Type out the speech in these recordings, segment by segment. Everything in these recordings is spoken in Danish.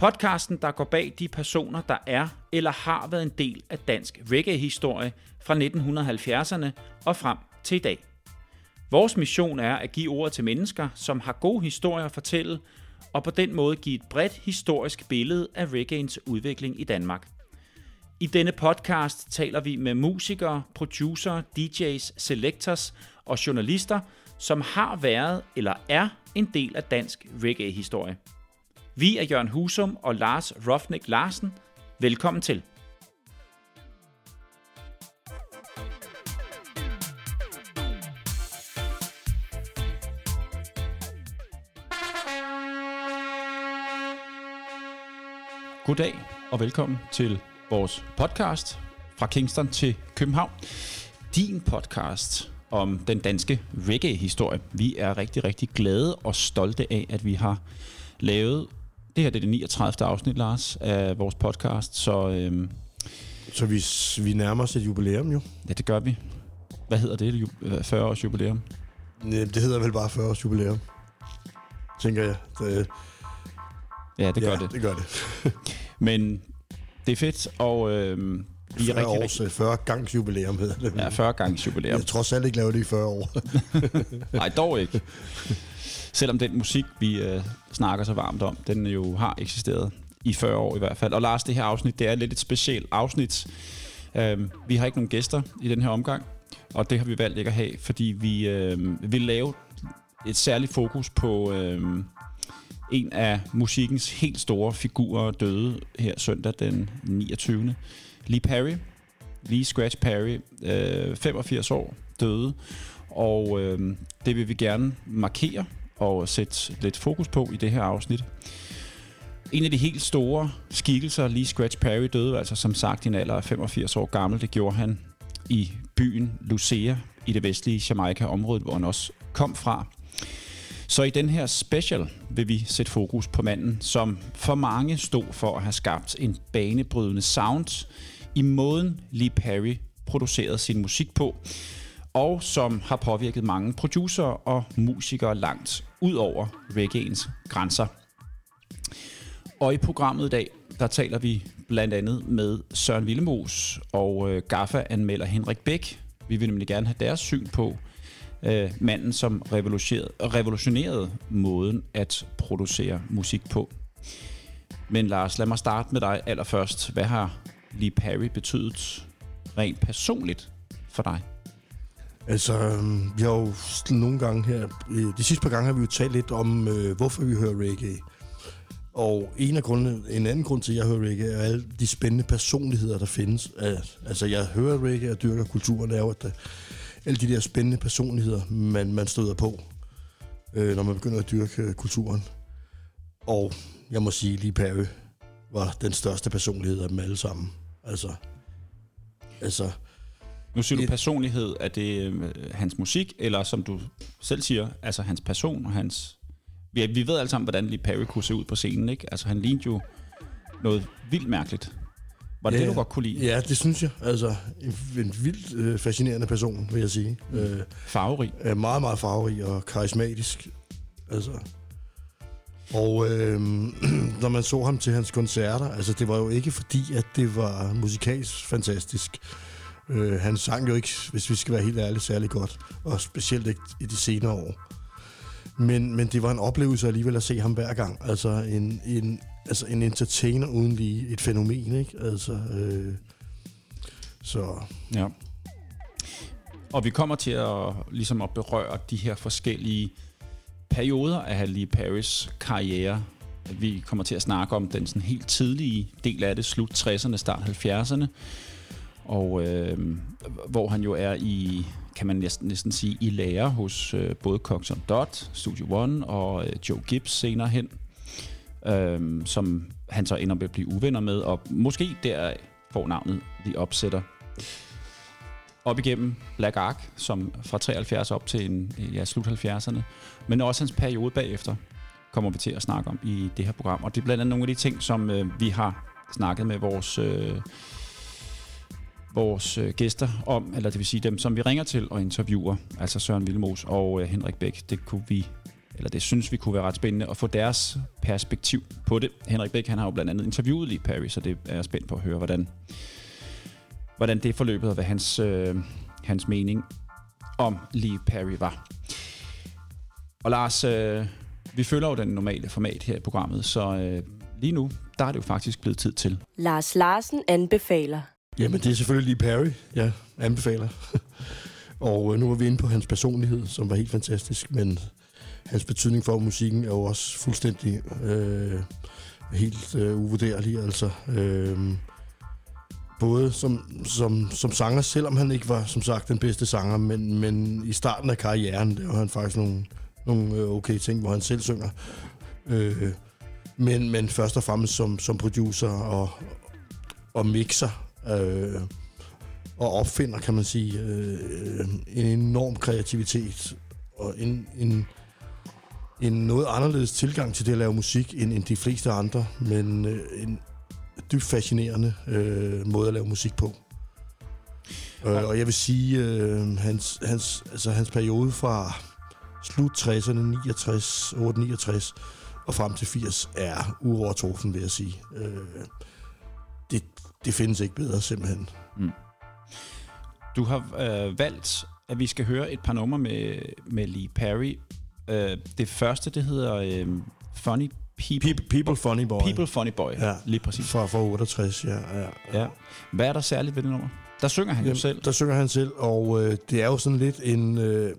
Podcasten, der går bag de personer, der er eller har været en del af dansk reggae-historie fra 1970'erne og frem til i dag. Vores mission er at give ord til mennesker, som har gode historier at fortælle, og på den måde give et bredt historisk billede af reggaeens udvikling i Danmark. I denne podcast taler vi med musikere, producer, DJ's, selectors og journalister, som har været eller er en del af dansk reggae-historie. Vi er Jørgen Husum og Lars Rofnik Larsen. Velkommen til. Goddag og velkommen til vores podcast fra Kingston til København. Din podcast om den danske reggae-historie. Vi er rigtig, rigtig glade og stolte af, at vi har lavet, det her det er det 39. afsnit, Lars, af vores podcast, så... Øhm, Så vi, vi nærmer os et jubilæum jo. ja, det gør vi. Hvad hedder det? Ju- 40 års jubilæum? Det hedder vel bare 40 års jubilæum. Tænker jeg. Det, Ja, det gør ja, det. det gør det. Men det er fedt, og øhm, vi er 40 rigtig, års, rigtig... 40 gangs jubilæum hedder det. Ja, 40 gange jubilæum. Jeg tror selv ikke lavet det i 40 år. Nej, dog ikke. Selvom den musik, vi øh, snakker så varmt om, den jo har eksisteret i 40 år i hvert fald. Og Lars, det her afsnit, det er lidt et specielt afsnit. Øhm, vi har ikke nogen gæster i den her omgang, og det har vi valgt ikke at have, fordi vi øh, vil lave et særligt fokus på øh, en af musikkens helt store figurer døde her søndag den 29. Lee Perry, Lee Scratch Perry, øh, 85 år, døde. Og øh, det vil vi gerne markere og sætte lidt fokus på i det her afsnit. En af de helt store skikkelser, Lee Scratch Perry, døde altså som sagt i en alder af 85 år gammel. Det gjorde han i byen Lucea i det vestlige Jamaica-område, hvor han også kom fra. Så i den her special vil vi sætte fokus på manden, som for mange stod for at have skabt en banebrydende sound i måden Lee Perry producerede sin musik på, og som har påvirket mange producer og musikere langt ud over reggaeens grænser. Og i programmet i dag, der taler vi blandt andet med Søren Villemos og øh, Gaffa-anmelder Henrik Bæk. Vi vil nemlig gerne have deres syn på øh, manden, som revolutionerede, revolutionerede måden at producere musik på. Men Lars, lad mig starte med dig allerførst. Hvad har Lee Perry betydet rent personligt for dig? Altså, øhm, vi har jo nogle gange her... Øh, de sidste par gange har vi jo talt lidt om, øh, hvorfor vi hører reggae. Og en af grundene, en anden grund til, at jeg hører reggae, er alle de spændende personligheder, der findes. Øh, altså, jeg hører reggae og dyrker kulturen, er jo, at alle de der spændende personligheder, man, man støder på, øh, når man begynder at dyrke kulturen. Og jeg må sige, lige Perry var den største personlighed af dem alle sammen. Altså, altså nu siger du personlighed, er det øh, hans musik, eller som du selv siger, altså hans person og hans... Vi, vi ved alle sammen, hvordan Lee Perry kunne se ud på scenen, ikke? Altså han lignede jo noget vildt mærkeligt. Var det Ja, det, du godt kunne lide? Ja, det synes jeg. Altså, en, en vildt øh, fascinerende person, vil jeg sige. Mm. Øh, Farverig. er meget, meget farverig og karismatisk. Altså. Og øh, når man så ham til hans koncerter, altså det var jo ikke fordi, at det var musikalsk fantastisk. Øh, han sang jo ikke, hvis vi skal være helt ærlige, særlig godt. Og specielt ikke i de senere år. Men, men det var en oplevelse alligevel at se ham hver gang. Altså en, en, altså en entertainer uden lige et fænomen, ikke? Altså, øh, så Ja. Og vi kommer til at, ligesom at berøre de her forskellige perioder af Halle Paris karriere. Vi kommer til at snakke om den sådan helt tidlige del af det, slut 60'erne, start 70'erne, og øh, hvor han jo er i, kan man næsten, næsten sige, i lære hos øh, både Cox Dot, Studio One og øh, Joe Gibbs senere hen. øh, som han så ender med at blive uvenner med, og måske der får navnet The Upsetter. Op igennem Black Ark, som fra 73 op til en, ja, slut 70'erne, men også hans periode bagefter, kommer vi til at snakke om i det her program. Og det er blandt andet nogle af de ting, som øh, vi har snakket med vores, øh, vores øh, gæster om, eller det vil sige dem, som vi ringer til og interviewer, altså Søren Vilmos og øh, Henrik Bæk. Det kunne vi eller det synes vi kunne være ret spændende at få deres perspektiv på det. Henrik Bæk, han har jo blandt andet interviewet Lee Perry, så det er jeg spændt på at høre, hvordan, hvordan det forløbet og hvad hans, øh, hans mening om Lee Perry var. Og Lars, øh, vi følger jo den normale format her i programmet, så øh, lige nu, der er det jo faktisk blevet tid til. Lars Larsen anbefaler. Jamen, det er selvfølgelig lige Perry, jeg anbefaler. og øh, nu er vi inde på hans personlighed, som var helt fantastisk, men hans betydning for musikken er jo også fuldstændig øh, helt øh, uvurderlig. Altså, øh, både som, som, som sanger, selvom han ikke var, som sagt, den bedste sanger, men, men i starten af karrieren, der var han faktisk nogle, nogle øh, okay ting, hvor han selv synger. Øh, men, men først og fremmest som, som producer og, og mixer øh, og opfinder, kan man sige, øh, en enorm kreativitet og en, en, en noget anderledes tilgang til det at lave musik end, end de fleste andre, men øh, en dybt fascinerende øh, måde at lave musik på. Øh, og jeg vil sige, øh, hans, hans, altså hans periode fra slut 60'erne, 69, 69 og frem til 80 er uovertruffen, vil jeg sige. Øh, det, det findes ikke bedre, simpelthen. Mm. Du har øh, valgt, at vi skal høre et par numre med, med Lee Perry. Øh, det første, det hedder øh, Funny People. People, people Funny Boy. People Funny Boy, ja. lige præcis. Fra, fra 68, ja, ja, ja. Hvad er der særligt ved det nummer? Der synger han Jamen, jo selv. Der synger han selv, og øh, det er jo sådan lidt en... Øh,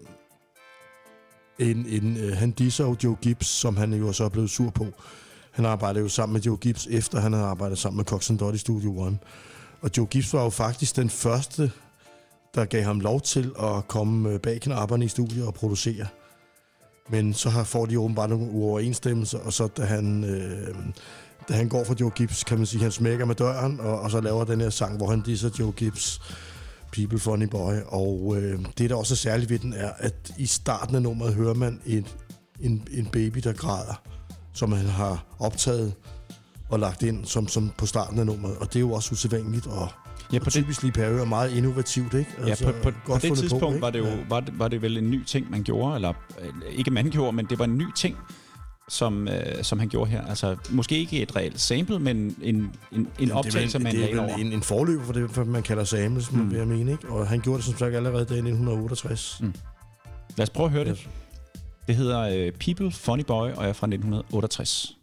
en, en øh, han disser jo Joe Gibbs, som han jo så er blevet sur på. Han arbejdede jo sammen med Joe Gibbs, efter han havde arbejdet sammen med Cox Dot i Studio One. Og Joe Gibbs var jo faktisk den første, der gav ham lov til at komme øh, bag knapperne i studiet og producere. Men så har, får de åbenbart nogle uoverensstemmelser, og så da han, øh, da han går fra Joe Gibbs, kan man sige, han smækker med døren, og, og så laver den her sang, hvor han disser Joe Gibbs People Funny Boy. Og øh, det, der også er særligt ved den, er, at i starten af nummeret hører man en, en, en baby, der græder, som han har optaget og lagt ind som, som på starten af nummeret. Og det er jo også usædvanligt og Ja, på og typisk Lee Perry er meget innovativt, ikke? Altså, ja, på, på, godt på det tidspunkt på, var, det jo, ja. var, det, var det vel en ny ting, man gjorde, eller øh, ikke man gjorde, men det var en ny ting, som, øh, som han gjorde her. Altså, måske ikke et reelt sample, men en, en, en optagelse, man lagde over. Det er en, en forløber for det, for man kalder samples, mm. vil jeg mene, ikke? Og han gjorde det som sagt allerede i 1968. Mm. Lad os prøve at høre det. Det hedder øh, People Funny Boy, og er fra 1968.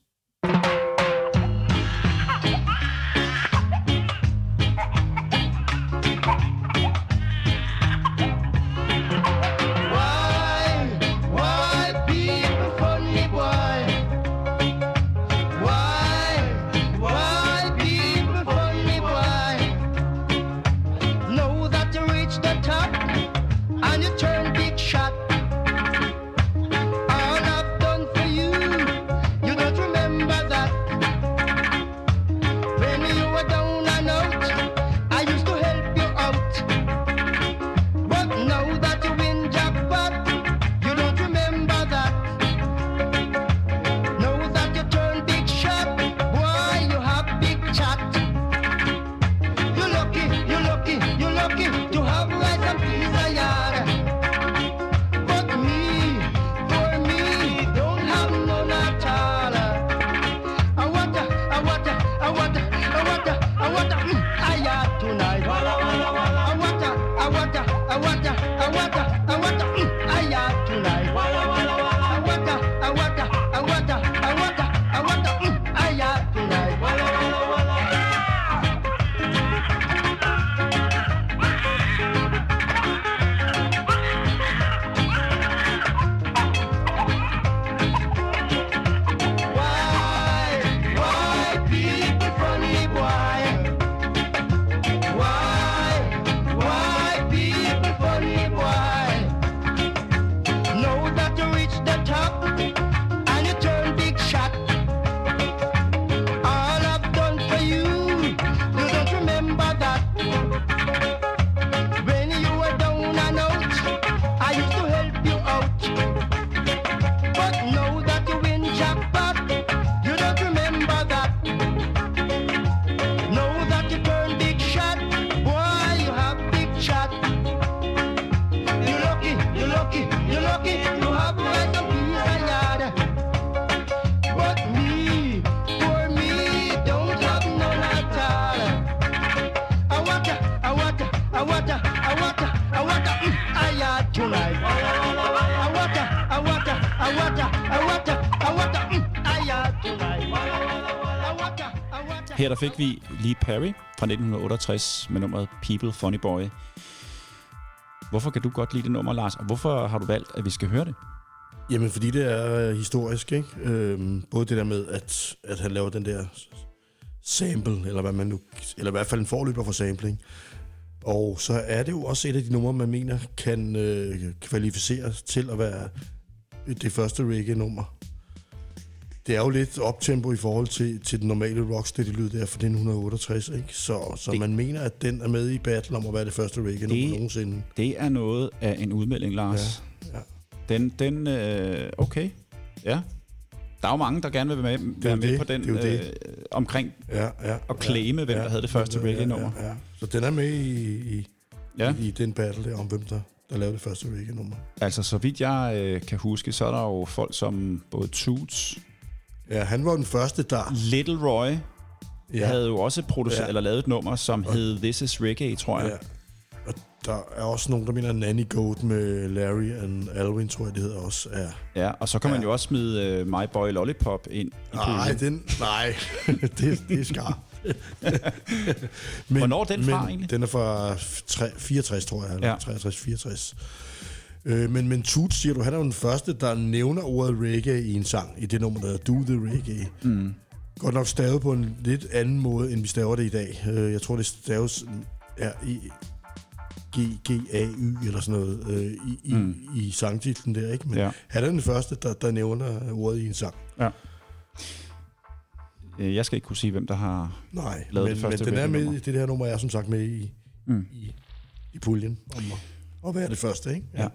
fik vi Lee Perry fra 1968 med nummeret People Funny Boy. Hvorfor kan du godt lide det nummer, Lars? Og hvorfor har du valgt, at vi skal høre det? Jamen, fordi det er øh, historisk, ikke? Øhm, både det der med, at, at han laver den der sample, eller hvad man nu... Eller i hvert fald en forløber for sampling. Og så er det jo også et af de numre, man mener kan øh, kvalificeres til at være det første reggae-nummer. Det er jo lidt optempo i forhold til, til den normale rocksteady-lyd der fra 1968, ikke? Så, så Det- man mener, at den er med i battle om at være det første reggae-nummer Det- nogensinde. Det er noget af en udmelding, Lars. Ja, ja. Den, den øh, okay. Ja. Der er jo mange, der gerne vil være med, være med det, på den det det. øh, omkring Ja, ja. at claime, hvem der havde det første reggae-nummer. Ja, ja. Så den er med i, i, Ja. i, i den battle der om, hvem der, der lavede det første reggae-nummer. Altså, så vidt jeg øh, kan huske, så er der jo folk som både Toots, Ja, han var den første, der... Little Roy, ja. havde jo også produceret, ja. Eller lavet et nummer, som hed This Is Reggae, tror jeg. Ja. Og der er også nogen, der mener Nanny Goat med Larry and Alvin, tror jeg, det hedder også. Ja. Ja, og så kan man Ja. jo også smide uh, My Boy Lollipop ind i Nej, den, nej, det, det er skarpt. men, Hvornår er den fra men egentlig? Den er fra tre- 64, tror jeg. Ja. Ja. 63, 64. Øh, men, men Toots, siger du, han er jo den første, der nævner ordet reggae i en sang, i det nummer, der hedder Do The Reggae. Mm. Godt nok stavet på en lidt anden måde, end vi staver det i dag. Øh, jeg tror, det staves ja, i G, G, A, Y eller sådan noget øh, i, i, Mm. i sangtitlen der, ikke? Men Ja. ja. han er den første, der, der nævner ordet i en sang. Øh, Jeg skal ikke kunne sige, hvem der har... Nej, Lavet men, det første men den er med, det der nummer er som sagt med i, Mm. i, i puljen om at, at være det første, ikke? Ja.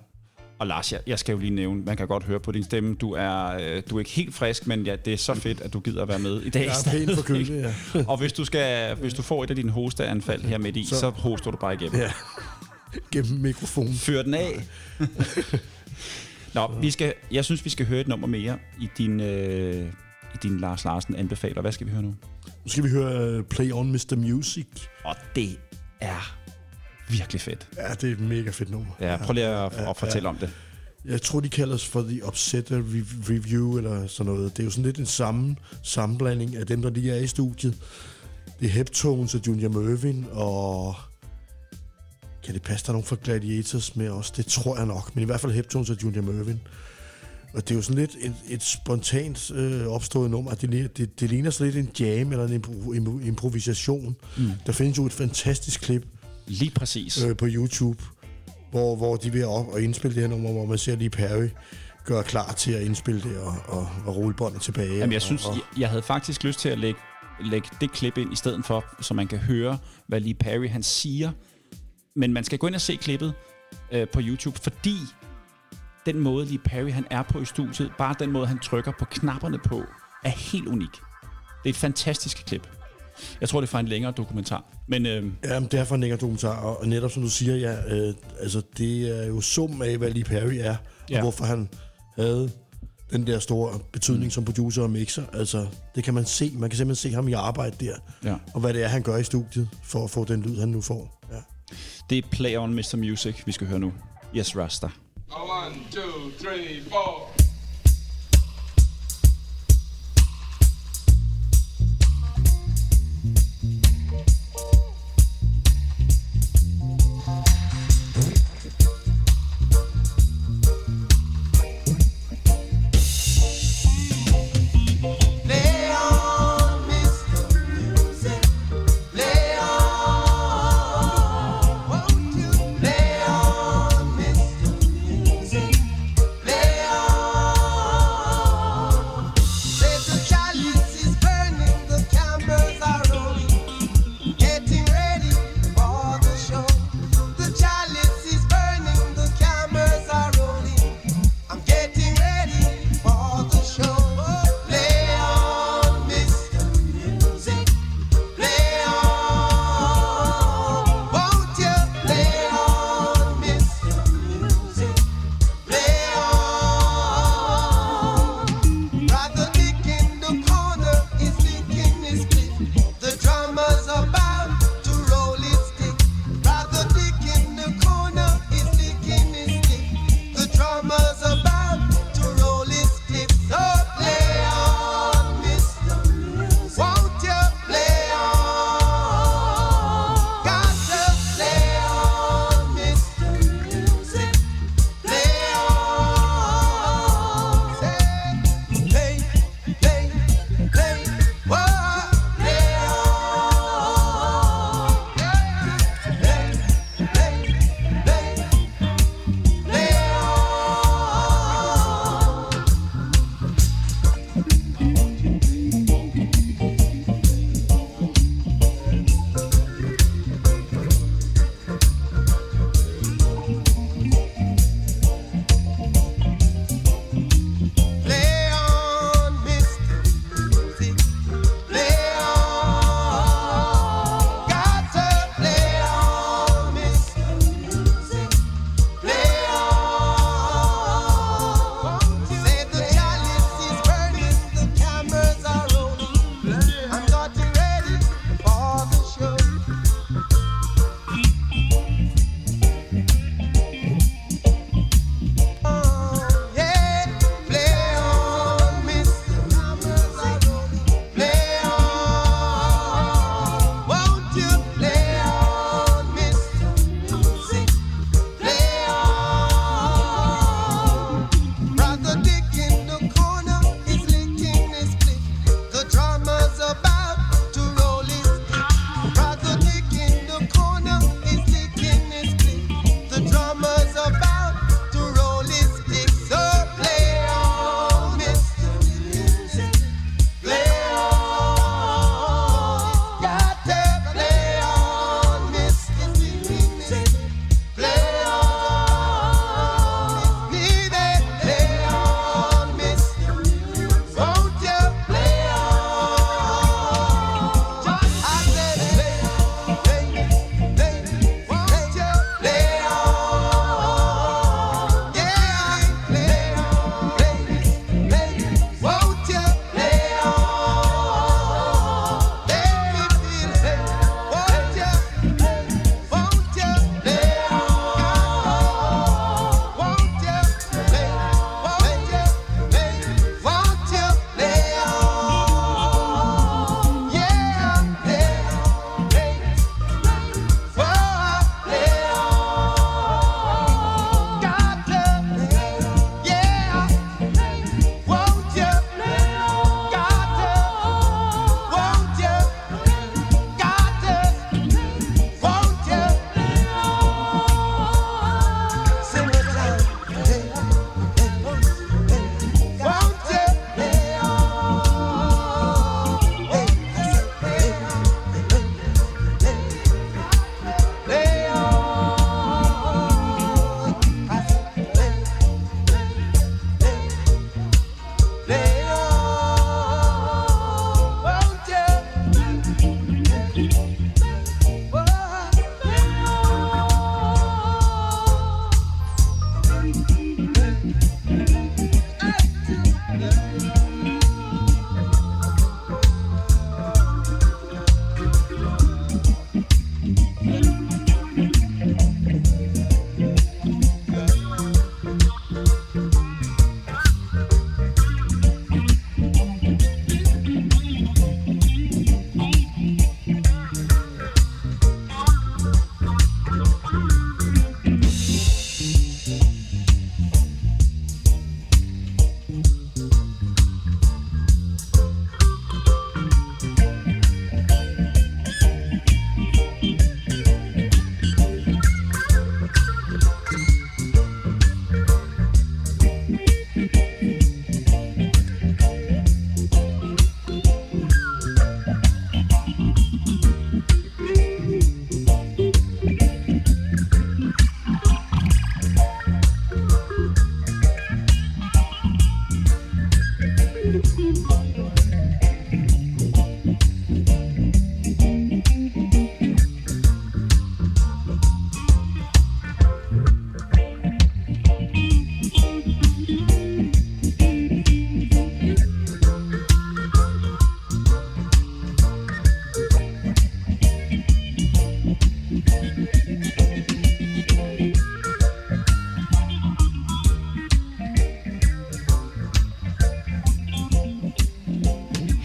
Og Lars, jeg, jeg skal jo lige nævne, man kan godt høre på din stemme, du er, øh, du er ikke helt frisk, men ja, det er så fedt, at du gider at være med i dag. Jeg er pænt forkølet, ja. Og hvis du, skal, hvis du får et af dine hosteanfald her midt i, så, Så- hoster du bare igennem. ja. Gennem mikrofonen. Fyr den af. Nå, vi skal, jeg synes, vi skal høre et nummer mere i din, øh, i din Lars Larsen anbefaler. Hvad skal vi høre nu? Nu skal vi høre uh, Play On Mr. Music. Og det er virkelig fedt. Ja, det er et mega fedt nummer. Ja, prøv lige at, Ja, at fortælle om det. Jeg tror, de kalder os for The Upsetter Re- Review, eller sådan noget. Det er jo sådan lidt en samme, sammenblanding af dem, der lige er i studiet. Det er Heptones og Junior Mervin, og... Kan det passe, der er nogen fra Gladiators med os? Det tror jeg nok, men i hvert fald Heptones og Junior Mervin. Og det er jo sådan lidt et, et spontant øh, opstået nummer. Det, ligner- det, det ligner sådan lidt en jam eller en impro, improvisation. Mm. Der findes jo et fantastisk klip, Lige præcis. øh, på YouTube, hvor, hvor de er ved op og indspille det her nummer, hvor man ser lige Perry gøre klar til at indspille det og, og, og rulle båndet tilbage. Jamen, jeg og, synes, og, jeg, jeg havde faktisk lyst til at lægge, lægge det klip ind i stedet for, så man kan høre, hvad Lee Perry han siger. Men man skal gå ind og se klippet øh, på YouTube, fordi den måde Lee Perry han er på i studiet, bare den måde han trykker på knapperne på, er helt unik. Det er et fantastisk klip. Jeg tror, det er fra en længere dokumentar. Men øh, Jamen, det er for en længere dokumentar, og, netop som du siger, ja, øh, altså, det er jo summen af, hvad Lee Perry er, Ja. og hvorfor han havde den der store betydning som producer og mixer. Altså, det kan man se. Man kan simpelthen se ham i arbejde der, ja. og hvad det er, han gør i studiet, for at få den lyd, han nu får. Ja. det er Play On Mr. Music, vi skal høre nu. Yes, Rasta. One, two, three, four.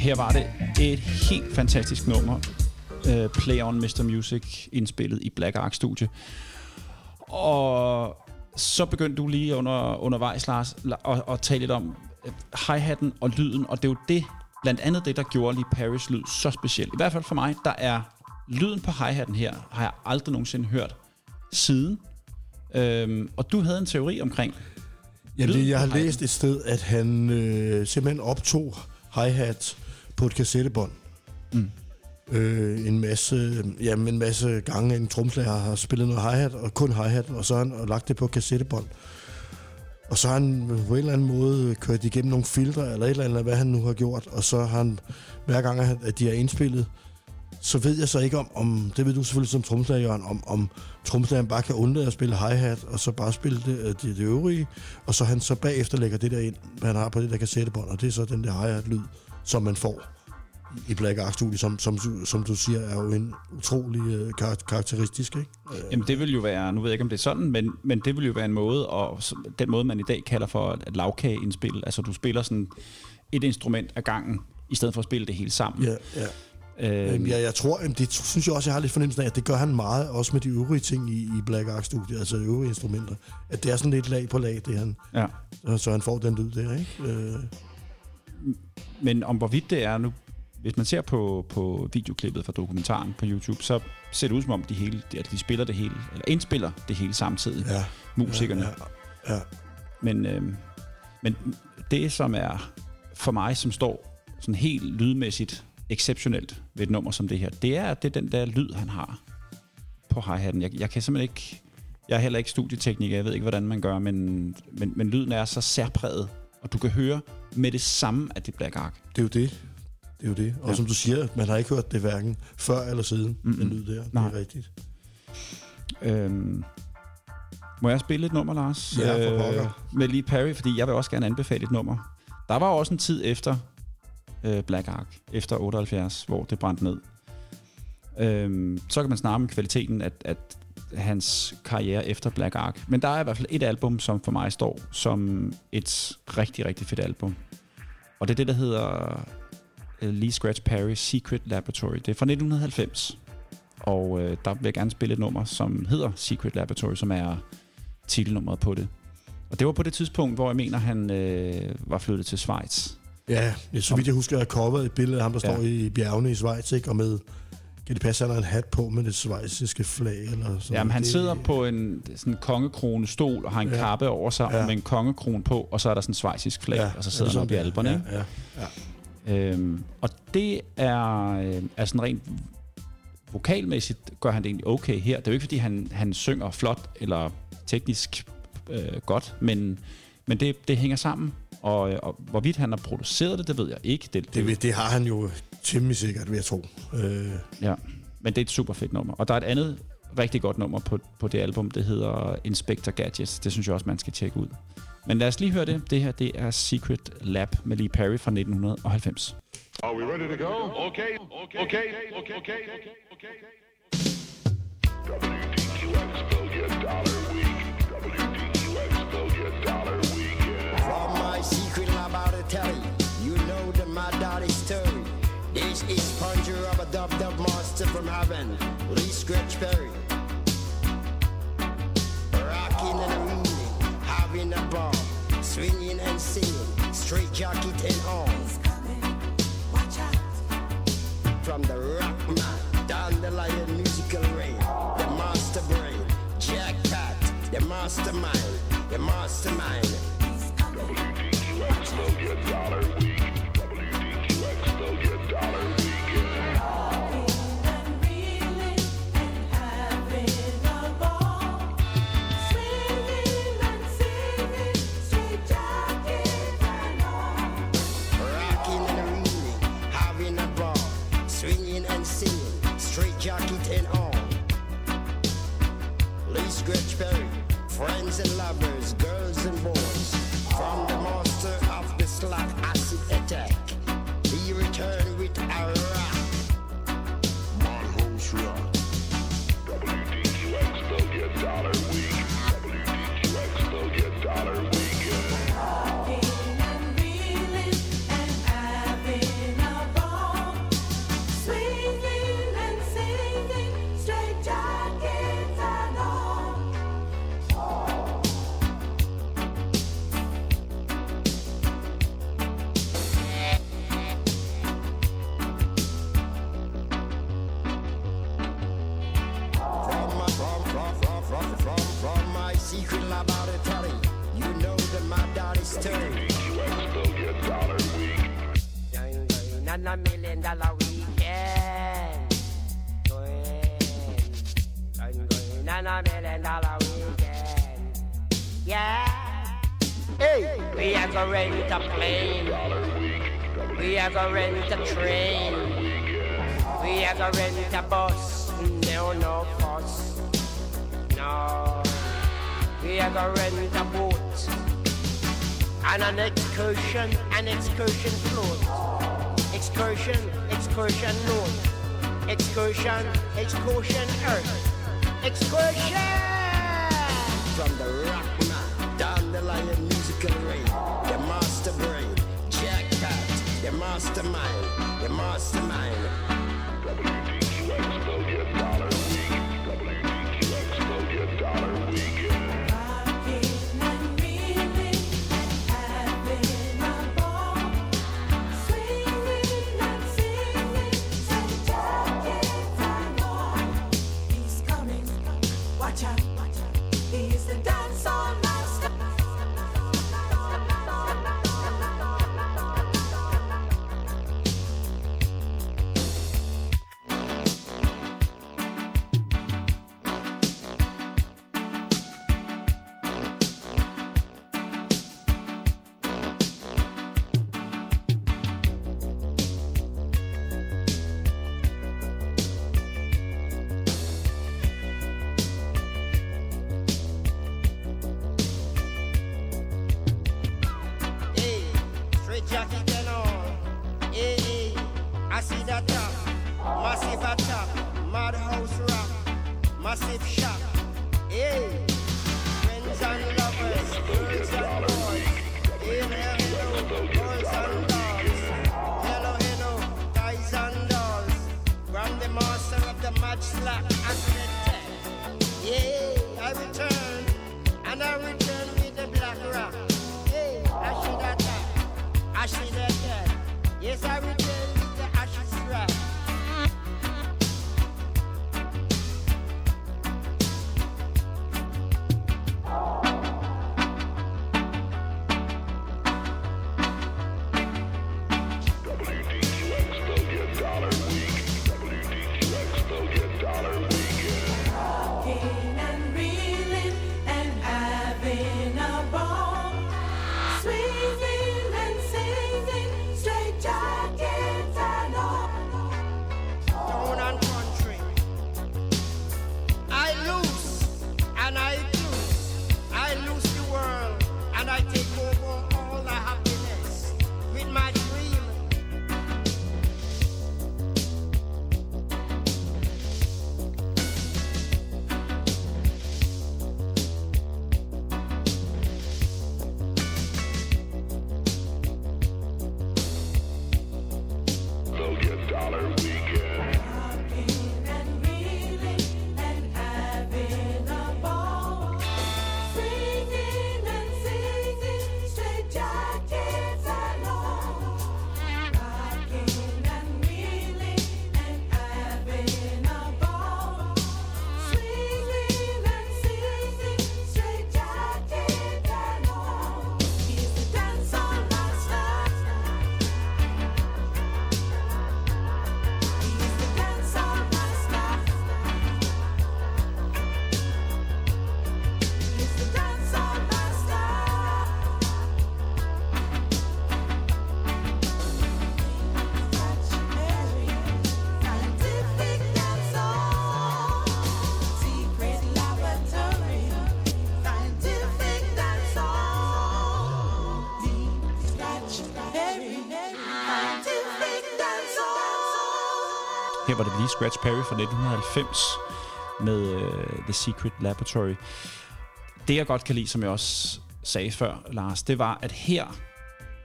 Her var det et helt fantastisk nummer. Uh, Play on Mr. Music, indspillet i Black Ark Studie. Og så begyndte du lige under, undervejs, Lars, la- at, at tale lidt om øh, hi-hatten og lyden, og det er jo det, blandt andet det, der gjorde Lee Paris lyd så speciel. I hvert fald for mig, der er lyden på hi-hatten her, har jeg aldrig nogensinde hørt siden. Øhm, og du havde en teori omkring, Lyden det, jeg har læst et sted, at han øh, simpelthen optog hi-hat på et kassettebånd. Mm. Øh, en masse, jamen, en masse gange en tromslager har spillet noget hi-hat, og kun hi-hat, og så har han og lagt det på et kassettebånd. Og så har han på en eller anden måde kørt igennem nogle filtre, eller et eller andet, hvad han nu har gjort, og så har han, hver gang at de er indspillet, så ved jeg så ikke om, om det ved du selvfølgelig som tromslager, Jørgen, om, om tromslageren bare kan undlade at spille hi-hat, og så bare spille det, øh, det, det øvrige, og så han så bagefter lægger det der ind, hvad han har på det der kassettebånd, og det er så den der hi-hat-lyd, som man får i Black Ark Studio, som, som, du- som du siger, er jo en utrolig øh, kar- karakteristisk, ikke? Øh, Jamen det vil jo være, nu ved jeg ikke om det er sådan, men, men det vil jo være en måde, og den måde man i dag kalder for et lavkageindspil, altså du spiller sådan et instrument ad gangen, i stedet for at spille det hele sammen. ja, ja. Øhm, ja, jeg tror, det synes jeg også, jeg har lidt fornemmelse af, at det gør han meget, også med de øvrige ting i, i Black Ark Studio, altså øvrige instrumenter. At det er sådan lidt lag på lag, det han, ja. så han får den lyd der, ikke? Øh, Men om hvorvidt det er nu, hvis man ser på, på videoklippet fra dokumentaren på YouTube, så ser det ud som om, de, hele, at de spiller det hele, eller indspiller det hele samtidig, ja, musikerne. Ja, ja. Men, øhm, men det, som er for mig, som står sådan helt lydmæssigt exceptionelt ved et nummer som det her, det er, det er den der lyd, han har på hi-hatten. Jeg, jeg kan simpelthen ikke... Jeg er heller ikke studietekniker, jeg ved ikke, hvordan man gør, men, men, men lyden er så særpræget, og du kan høre med det samme, at det Black Ark. Det er jo det. Det er jo det. Og Ja. som du siger, man har ikke hørt det hverken før eller siden, Mm-mm. den lyd der. Nej. Det er rigtigt. Øhm, må jeg spille et nummer, Lars? Øh, Ja, for pokker. med Lee Perry, fordi jeg vil også gerne anbefale et nummer. Der var også en tid efter øh, Black Ark, efter 78, hvor det brændte ned. Øhm, så kan man snakke om kvaliteten af, af hans karriere efter Black Ark. Men der er i hvert fald et album, som for mig står som et rigtig, rigtig fedt album. Og det er det, der hedder øh, Lee Scratch Perry Secret Laboratory. Det er fra 1990. Og øh, der vil jeg gerne spille et nummer, som hedder Secret Laboratory, som er titelnummeret på det. Og det var på det tidspunkt, hvor jeg mener, han øh, var flyttet til Schweiz. Ja, så vidt jeg husker, jeg coveret et billede af ham, der Ja. står i bjergene i Schweiz, ikke? Og med, passe, at han har en hat på med det schweiziske flag? Eller sådan Jamen, han det, sidder på en sådan kongekrone stol og har en ja. Ja. kappe over sig ja. Ja. med en kongekrone på, og så er der sådan en schweizisk flag, ja, og så sidder er han oppe i alberne. Ja, ikke? ja. Øhm, og det er, øh, er sådan rent vokalmæssigt gør han det egentlig okay her. Det er jo ikke, fordi han, han synger flot eller teknisk øh, godt, men, men det, det hænger sammen. Og, øh, og hvorvidt han har produceret det, det ved jeg ikke. Det, Det, det, det har han jo temmelig sikkert, vil jeg tro. Øh, Ja, men det er et super fedt nummer. Og der er et andet rigtig godt nummer på, på det album, det hedder Inspector Gadgets. Det synes jeg også, man skal tjekke ud. Men lad os lige høre det. Det her, det er Secret Lab med Lee Perry fra 1990. Are we ready to go? Okay, okay, okay, okay, okay, okay. From my secret laboratory, you know This is Puncher of a dub dub monster from heaven, Lee Scratch Perry. Rocking and reading, having a ball, swinging and singing, straight jacket and all. From the rock man, down the lion musical rain, the master brain, Jack Cat, the mastermind, the mastermind. Rocking var det lige Scratch Perry fra 1990 med øh, The Secret Laboratory. Det, jeg godt kan lide, som jeg også sagde før, Lars, det var, at her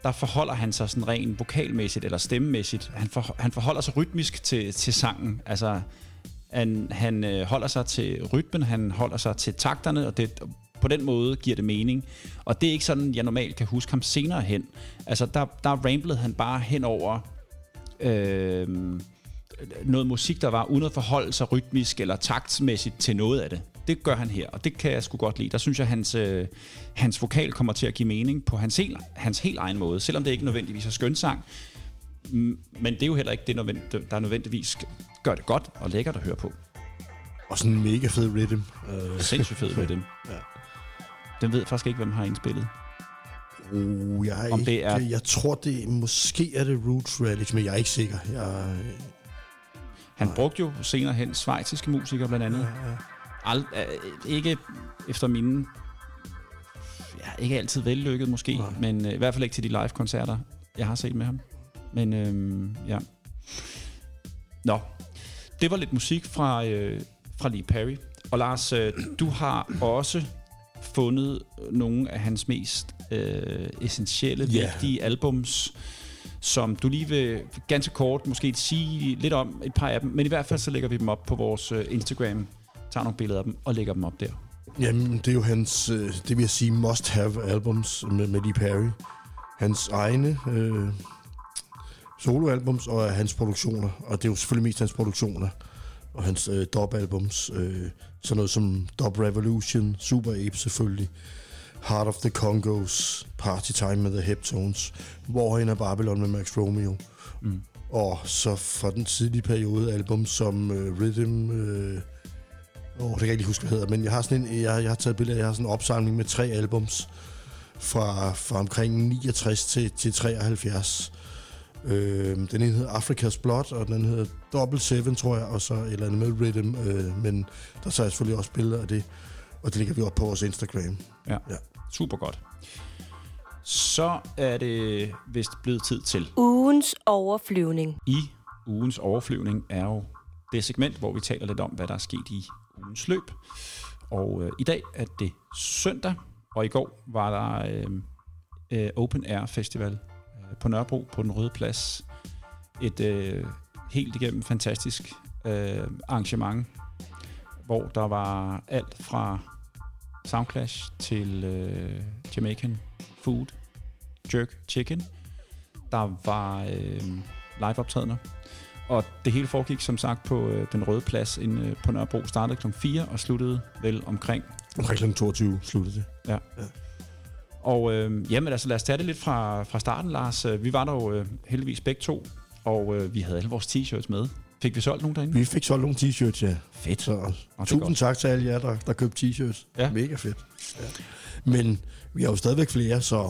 der forholder han sig sådan rent vokalmæssigt eller stemmemæssigt. Han, for, han forholder sig rytmisk til, til sangen. Altså, han, han øh, holder sig til rytmen, han holder sig til takterne, og det, på den måde giver det mening. Og det er ikke sådan, jeg normalt kan huske ham senere hen. Altså, der, der ramblede han bare hen over... Øh, noget musik, der var uden at forholde sig rytmisk eller taktmæssigt til noget af det. Det gør han her, og det kan jeg sgu godt lide. Der synes jeg, at hans, øh, hans vokal kommer til at give mening på hans, hel, hans helt egen måde, selvom det ikke nødvendigvis er skønsang. Men det er jo heller ikke det, der nødvendigvis gør det godt og lækkert at høre på. Og sådan en mega fed rhythm. Øh. Sindssygt fed rhythm. ja. Den ved jeg faktisk ikke, hvem har indspillet. Uh, jeg, er Om ikke, er... jeg tror, det måske er det Roots Relics, men jeg er ikke sikker. Jeg, han Nej. brugte jo senere hen svejtiske musikere blandt andet. Ald, øh, ikke efter mine... Ja, ikke altid vellykket måske, Nej. men øh, i hvert fald ikke til de live-koncerter, jeg har set med ham. Men øh, ja. Nå, det var lidt musik fra, øh, fra Lee Perry. Og Lars, øh, du har også fundet nogle af hans mest øh, essentielle, Ja. vigtige albums, som du lige vil ganske kort måske sige lidt om et par af dem, men i hvert fald så lægger vi dem op på vores øh, Instagram, tager nogle billeder af dem og lægger dem op der. Jamen, det er jo hans, øh, det vil jeg sige, must-have albums med, med Lee Perry. Hans egne øh, soloalbums og hans produktioner. Og det er jo selvfølgelig mest hans produktioner. Og hans øh, dub-albums. Øh, sådan noget som Dub Revolution, Super Ape selvfølgelig. Heart of the Congos, Party Time med The Heptones, Warren af Babylon med Max Romeo. Mm. Og så fra den tidlige periode album som øh, Rhythm... Øh, Åh, det kan jeg ikke huske, hvad det hedder, men jeg har sådan en, jeg, jeg har taget billeder, jeg har sådan en opsamling med tre albums fra, fra omkring 69 til, til 73. Øh, den ene hedder Africa's Blood, og den anden hedder Double Seven, tror jeg, og så et eller andet med Rhythm, øh, men der tager jeg selvfølgelig også billeder af det, og det ligger vi op på vores Instagram. Ja. Ja. Super godt. Så er det vist blevet tid til. Ugens overflyvning. I ugens overflyvning er jo det segment, hvor vi taler lidt om, hvad der er sket i ugens løb. Og øh, i dag er det søndag, og i går var der øh, øh, Open Air Festival øh, på Nørrebro på Den Røde Plads. Et øh, helt igennem fantastisk øh, arrangement, hvor der var alt fra Soundclash til øh, Jamaican Food, Jerk Chicken. Der var øh, liveoptrædener. Og det hele foregik som sagt på øh, den røde plads inde øh, på Nørrebro. Startede kl. 4 og sluttede vel omkring. Omkring kl. 22 sluttede det. Og øh, jamen altså lad os tage det lidt fra, fra starten, Lars. Vi var der jo øh, heldigvis begge to, og øh, vi havde alle vores t-shirts med. Fik vi solgt nogen derinde? Vi fik solgt nogle t-shirts, ja. Fedt. Så Og tusind godt. tak til alle jer, der, der købte t-shirts. Ja. Mega fedt. Ja. Men vi har jo stadigvæk flere, så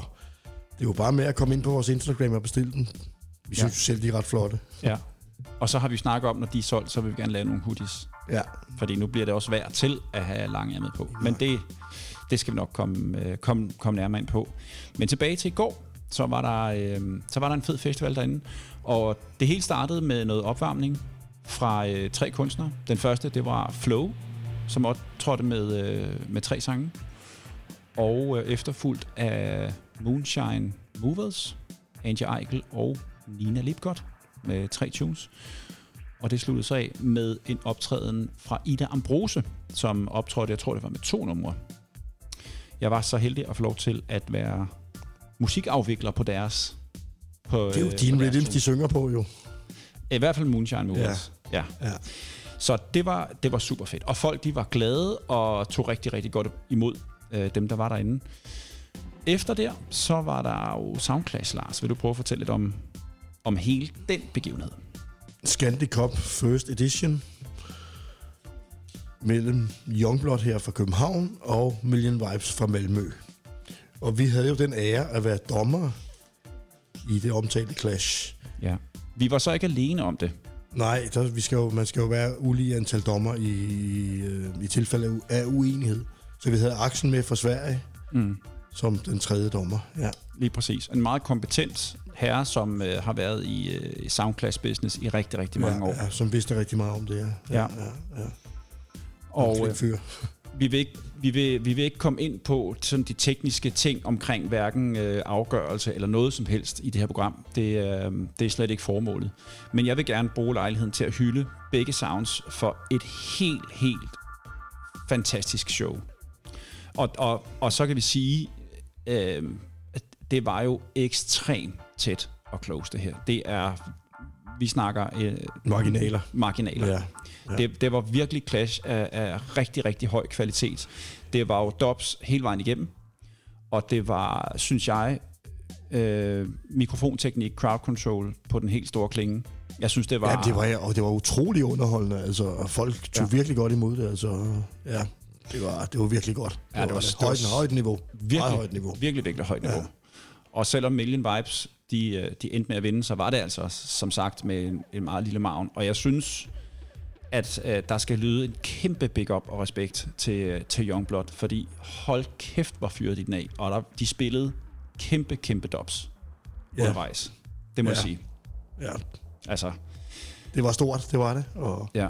det er jo bare med at komme ind på vores Instagram og bestille dem. Vi Ja. synes jo selv, de er ret flotte. Ja. Og så har vi snakket om, når de er solgt, så vil vi gerne lave nogle hoodies. Ja. Fordi nu bliver det også værd til at have langærmet på. Men det, det skal vi nok komme, øh, komme, komme nærmere ind på. Men tilbage til i går, så var, der, øh, så var der en fed festival derinde. Og det hele startede med noget opvarmning fra øh, tre kunstnere. Den første, det var Flow, som optrådte med, øh, med tre sange. Og øh, efterfulgt af Moonshine Movers, Angie Eichel og Nina Lipgott med tre tunes. Og det sluttede sig af med en optræden fra Ida Ambrose, som optrådte, jeg tror det var med to numre. Jeg var så heldig at få lov til at være musikafvikler på deres... På, Det er jo øh, dine rhythms, de synger på jo. I hvert fald Moonshine Movers. Ja. ja. Så det var, det var super fedt. Og folk de var glade og tog rigtig, rigtig godt imod øh, dem, der var derinde. Efter der, så var der jo Soundclash, Lars. Vil du prøve at fortælle lidt om, om hele den begivenhed? Scandi Cup First Edition mellem Youngblood her fra København og Million Vibes fra Malmø. Og vi havde jo den ære at være dommer i det omtalte clash. Ja. Vi var så ikke alene om det. Nej, der, vi skal jo, man skal jo være ulige antal dommer i, i, øh, i tilfælde af uenighed. Så vi havde Axel med fra Sverige Mm. som den tredje dommer. Ja. Lige præcis. En meget kompetent herre, som øh, har været i øh, Soundclash business i rigtig, rigtig mange ja, år. Ja, som vidste rigtig meget om det. Ja. Ja. ja, ja. Og Flink øh, fyr. Vi, vil ikke, vi, vil, vi vil ikke komme ind på sådan de tekniske ting omkring hverken øh, afgørelse eller noget som helst i det her program. Det, øh, det er slet ikke formålet. Men jeg vil gerne bruge lejligheden til at hylde begge sounds for et helt, helt fantastisk show. Og, og, og så kan vi sige, øh, at det var jo ekstremt tæt og close det her. Det er, vi snakker øh, Marginaler. marginaler. Ja. Ja. Det, det var virkelig clash af, af rigtig, rigtig høj kvalitet. Det var jo dubs hele vejen igennem, og det var, synes jeg, øh, mikrofonteknik, crowd control på den helt store klinge. Jeg synes, det var... Ja, det var, og det var utrolig underholdende. Altså, og folk tog ja. virkelig godt imod det. Altså, ja, det var, det var virkelig godt. Ja, det var- et det var højt, højt niveau. virkelig, Meget højt niveau. Virkelig, virkelig højt niveau. Ja. Og selvom Million Vibes, de, øh, de endte med at vinde, så var det altså, som sagt, med en, en meget lille maven. Og jeg synes, at øh, der skal lyde en kæmpe big up og respekt til, øh, til Youngblood, fordi hold kæft, hvor fyrede de den af. Og der, de spillede kæmpe, kæmpe dubs Ja. undervejs. Det må ja. Jeg sige. Ja, Altså, det var stort, det var det. Og ja.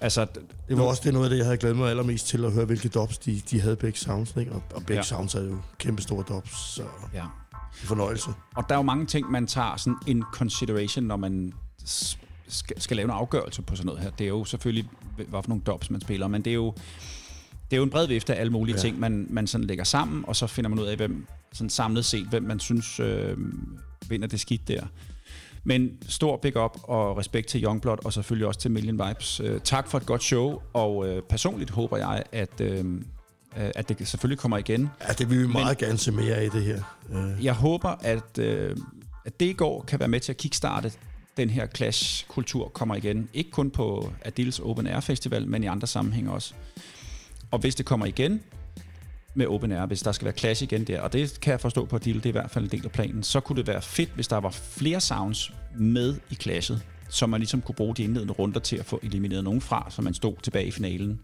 Altså, det var også det noget af det, jeg havde glædet mig allermest til at høre, hvilke dubs de, de havde begge sounds. Ikke? Og, og begge Ja. sounds er jo kæmpe store dubs, så ja. en fornøjelse. Og der er jo mange ting, man tager sådan in consideration, når man skal, skal lave en afgørelse på sådan noget her. Det er jo selvfølgelig, hvad for nogle dobs man spiller, men det er jo, det er jo en bred vifte af alle mulige ja. Ting, man, man sådan lægger sammen, og så finder man ud af, hvem sådan samlet set, hvem man synes øh, vinder det skidt der. Men stor big up og respekt til Youngblood, og selvfølgelig også til Million Vibes. Øh, tak for et godt show, og øh, personligt håber jeg, at, øh, at det selvfølgelig kommer igen. Ja, det vil vi meget gerne se mere af det her. Øh, Jeg håber, at, øh, at det i går kan være med til at kickstarte den her clash-kultur kommer igen. Ikke kun på Adils Open Air Festival, men i andre sammenhænge også. Og hvis det kommer igen med Open Air, hvis der skal være clash igen der, og det kan jeg forstå på Adil, det er i hvert fald en del af planen, så kunne det være fedt, hvis der var flere sounds med i clashet, så man ligesom kunne bruge de indledende runder til at få elimineret nogen fra, så man stod tilbage i finalen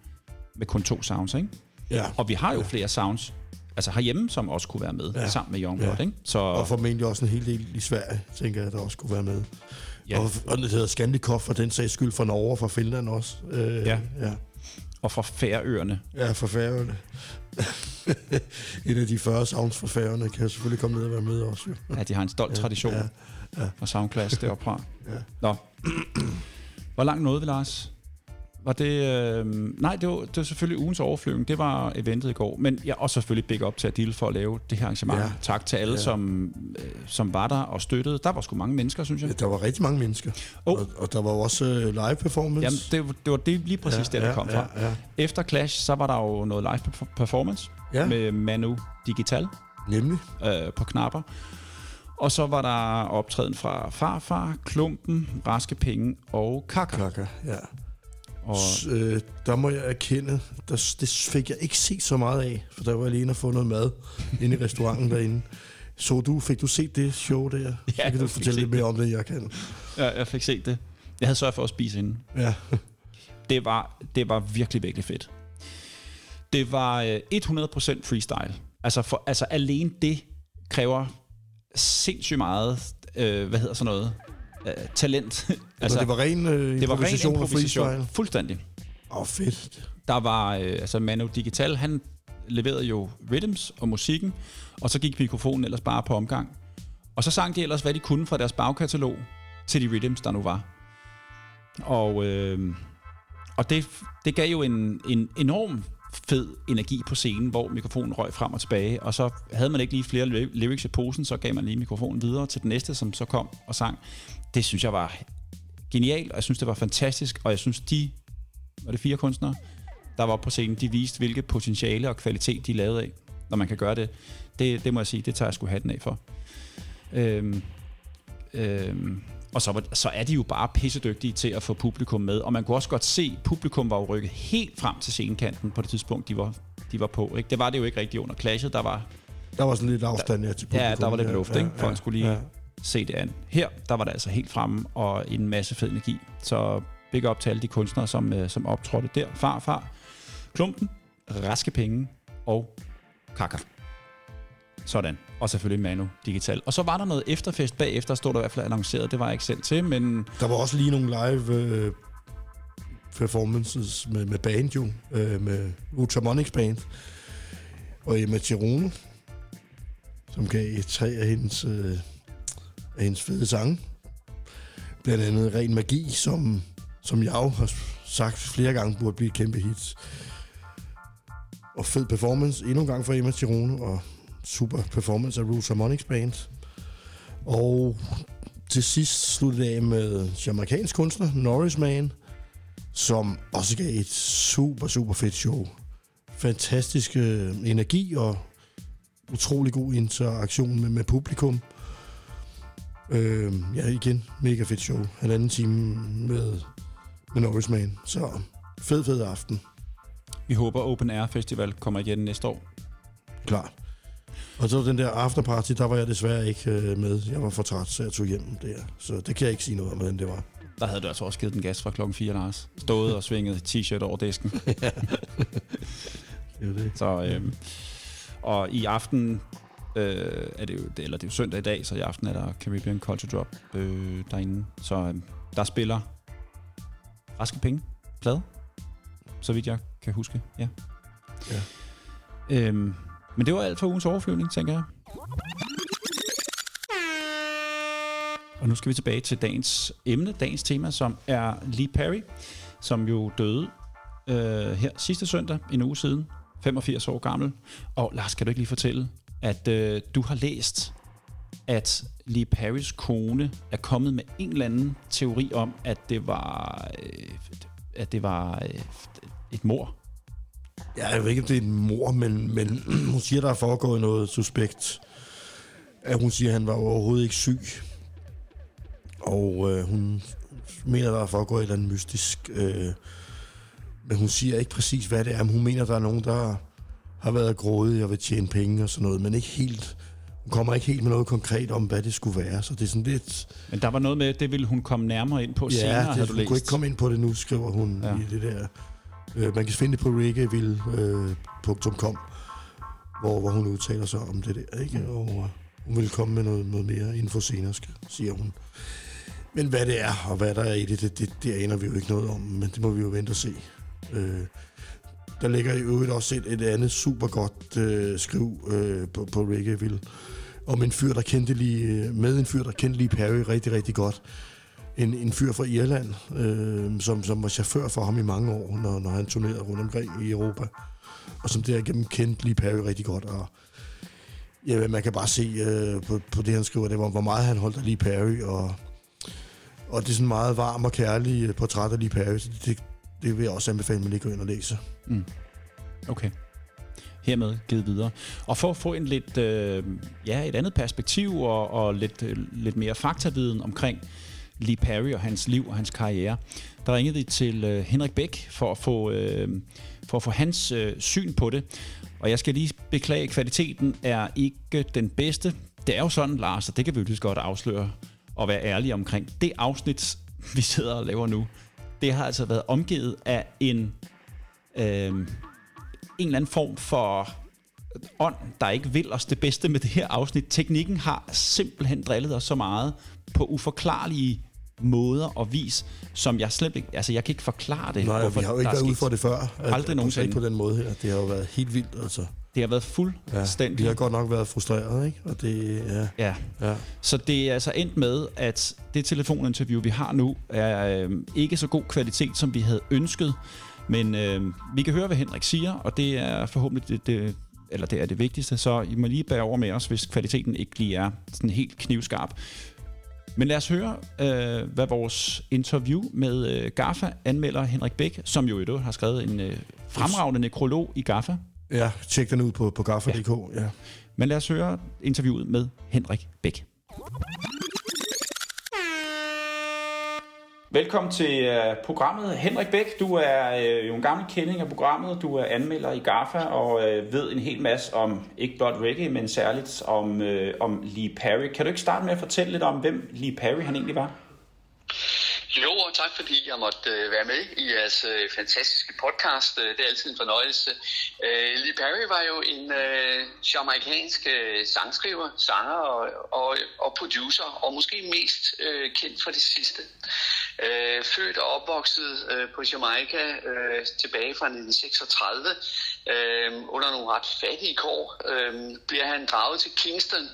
med kun to sounds, ikke? ja. Og vi har jo flere sounds, altså herhjemme, som også kunne være med, ja. Ja. sammen med Youngblood, Ja. ikke? Så, Og formentlig også en hel del i Sverige, tænker jeg, der også kunne være med. Ja. Ja. Og, og det hedder Skandikov for den sags skyld fra Norge og fra Finland også. Øh, Ja. ja. og fra Færøerne. Ja, fra Færøerne. Et af de 40 sounds fra Færøerne kan selvfølgelig komme ned og være med også. Jo. Ja, de har en stolt tradition ja, ja, ja. fra Soundclass deroppe fra. Ja. Nå. Hvor langt nåede vi, Lars? Var det... Øh, nej, det var, det var selvfølgelig ugens overflyvning. Det var eventet i går. Men jeg ja, også selvfølgelig big up til Adil for at lave det her arrangement. Ja. Ja. Tak til alle, ja. Ja. som, øh, som var der og støttede. Der var sgu mange mennesker, synes jeg. Ja, Der var rigtig mange mennesker. Oh. Og, og der var også øh, live performance. Jamen, det, var- det var det lige præcis ja, det, der kom fra. Ja, ja. Efter Clash, så var der jo noget live perf- performance ja. Ja. med Manu Digital. Nemlig. øh, på knapper. Og så var der optræden fra Farfar, Klumpen, Raske Penge og Kaka. Kaka, ja. Og, S- øh, der må jeg erkende, der, det fik jeg ikke set så meget af, for der var jeg alene at få noget mad inde i restauranten derinde. Så du, fik du set det show der? Ja, så kan du fortælle lidt mere om det, jeg kan. ja, jeg fik set det. Jeg havde sørget for at spise inden. Ja, Det var, det var virkelig, virkelig fedt. Det var øh, 100% freestyle. Altså, for, altså alene det kræver sindssygt meget, øh, hvad hedder sådan noget, øh, talent. altså, det var ren øh, det var ren improvisation freestyle. Fuldstændig. Åh, oh, fedt. Der var, øh, altså Manu Digital, han leverede jo rhythms og musikken, og så gik mikrofonen ellers bare på omgang. Og så sang de ellers, hvad de kunne fra deres bagkatalog til de rhythms, der nu var. Og, øh, og det, det gav jo en, en enorm fed energi på scenen, hvor mikrofonen røg frem og tilbage, og så havde man ikke lige flere ly- lyrics i posen, så gav man lige mikrofonen videre til den næste, som så kom og sang. Det synes jeg var genialt, og jeg synes, det var fantastisk, og jeg synes, de, var det fire kunstnere, der var på scenen, de viste, hvilket potentiale og kvalitet de lavede af, når man kan gøre det. Det, det må jeg sige, det tager jeg sgu hatten af for. Øhm, øhm, og så, så er de jo bare pissedygtige til at få publikum med, og man kunne også godt se, publikum var jo rykket helt frem til scenekanten på det tidspunkt, de var, de var på. Ikke? Det var det jo ikke rigtigt under clashet, der var, Der var sådan lidt afstand ja, til publikum. ja, der var lidt luft, ikke? Folk skulle lige Ja se det an. Her, der var det altså helt fremme, og en masse fed energi. Så big up til alle de kunstnere, som, øh, som optrådte der. Far, far, Klumpen, Raske Penge og kakker. Sådan. Og selvfølgelig Manu Digital. Og så var der noget efterfest bagefter, stod der i hvert fald annonceret. Det var jeg ikke selv til, men Der var også lige nogle live øh, performances med, med band jo, øh, med Ultramonics band, og Emma Tirone, som gav tre af hendes, øh, af hendes fede sange. Blandt andet Ren Magi, som, som jeg jo har sagt flere gange burde blive et kæmpe hit. Og fed performance endnu en gang fra Emma Tirone, og super performance af Roots Harmonics Band. Og til sidst sluttede jeg af med jamaikansk kunstner, Norris Man, som også gav et super, super fedt show. Fantastisk øh, energi og utrolig god interaktion med, med publikum. Øh, ja, igen, mega fedt show. Halvanden time med, med Norris Man. Så fed, fed aften. Vi håber, Open Air Festival kommer igen næste år. Klart. Og så den der afterparty, der var jeg desværre ikke øh, med. Jeg var for træt, så jeg tog hjem der. Så det kan jeg ikke sige noget om, hvordan det var. Der havde du altså også givet den gas fra klokken 4, Lars. Stået og svinget t-shirt over disken. Det er det. Så, øhm, og i aften, øh, er det jo, det- eller det er jo søndag i dag, så i aften er der Caribbean Culture Drop øh, derinde. Så øh, der spiller Raske Penge plade, så vidt jeg kan huske. Ja. Ja. Øhm, men det var alt for ugens overflyvning, tænker jeg. Og nu skal vi tilbage til dagens emne, dagens tema, som er Lee Perry, som jo døde øh, her sidste søndag, en uge siden, 85 år gammel. Og Lars, kan du ikke lige fortælle, at øh, du har læst, at Lee Paris kone er kommet med en eller anden teori om, at det var, øh, at det var øh, et mor. Ja, jeg ved ikke, om det er en mor, men, men hun siger, der er foregået noget suspekt. At hun siger, at han var overhovedet ikke syg. Og øh, hun mener, der er foregået et eller andet mystisk. Øh, men hun siger ikke præcis, hvad det er. Men hun mener, der er nogen, der har været grådige og vil tjene penge og sådan noget. Men ikke helt... Hun kommer ikke helt med noget konkret om, hvad det skulle være. Så det er sådan lidt... Men der var noget med, det ville hun komme nærmere ind på senere, Ja, havde det, du hun læst. kunne ikke komme ind på det nu, skriver hun Ja. i det der. Øh, man kan finde det på reggaeville.com, hvor, hvor hun udtaler sig om det der. Ikke? Mm. Og øh, hun vil komme med noget, noget mere info senere, siger hun. Men hvad det er, og hvad der er i det, det, det, det aner vi jo ikke noget om, men det må vi jo vente og se. Øh, der ligger i øvrigt også et, et andet super godt øh, skriv øh, på, på Reggaeville, om en fyr, der kendte lige, øh, med en fyr, der kendte lige Perry rigtig, rigtig godt en, en fyr fra Irland, øh, som, som var chauffør for ham i mange år, når, når han turnerede rundt omkring i Europa. Og som derigennem kendte lige Perry rigtig godt. Og ja, man kan bare se øh, på, på det, han skriver, det var, hvor meget han holdt af lige Perry. Og, og det er sådan meget varm og kærlig øh, portræt af lige Perry. Så det, det vil jeg også anbefale, at man lige går ind og læser. Mm. Okay. Hermed givet videre. Og for at få en lidt, øh, ja, et andet perspektiv og, og lidt, øh, lidt mere faktaviden omkring Lee Perry og hans liv og hans karriere, der ringede vi til øh, Henrik Bæk for at få, øh, for at få hans øh, syn på det. Og jeg skal lige beklage, at kvaliteten er ikke den bedste. Det er jo sådan, Lars, og det kan vi jo lige godt afsløre og være ærlige omkring. Det afsnit, vi sidder og laver nu, det har altså været omgivet af en øh, en eller anden form for ånd, der ikke vil os det bedste med det her afsnit. Teknikken har simpelthen drillet os så meget på uforklarlige måder og vis, som jeg slet ikke... Altså, jeg kan ikke forklare det. Nej, vi har jo ikke været ude for det før. At- Aldrig nogensinde. Ikke på den måde her. Det har jo været helt vildt, altså. Det har været Ja, fuldstændig... vi har godt nok været frustreret, ikke? Og det, ja, Ja, ja. Så det er altså endt med, at det telefoninterview, vi har nu, er øh, ikke så god kvalitet, som vi havde ønsket. Men øh, vi kan høre, hvad Henrik siger, og det er forhåbentlig det, det, eller det er det vigtigste. Så I må lige bære over med os, hvis kvaliteten ikke lige er sådan helt knivskarp. Men lad os høre, øh, hvad vores interview med øh, GAFA anmelder Henrik Bæk, som jo i øvrigt har skrevet en øh, fremragende nekrolog i GAFA. Ja, tjek den ud på, på gaffa.dk. Ja. ja. Men lad os høre interviewet med Henrik Bæk. Velkommen til uh, programmet. Henrik Bæk, du er uh, jo en gammel kending af programmet. Du er anmelder i GAFA og uh, ved en hel masse om, ikke blot reggae, men særligt om, uh, om Lee Perry. Kan du ikke starte med at fortælle lidt om, hvem Lee Perry han egentlig var? Jo, og tak fordi jeg måtte øh, være med i jeres øh, fantastiske podcast. Det er altid en fornøjelse. Øh, Lee Perry var jo en øh, jamaikansk øh, sangskriver, sanger og, og, og producer, og måske mest øh, kendt for det sidste. Øh, født og opvokset øh, på Jamaica øh, tilbage fra 1936 øh, under nogle ret fattige kår, øh, bliver han draget til Kingston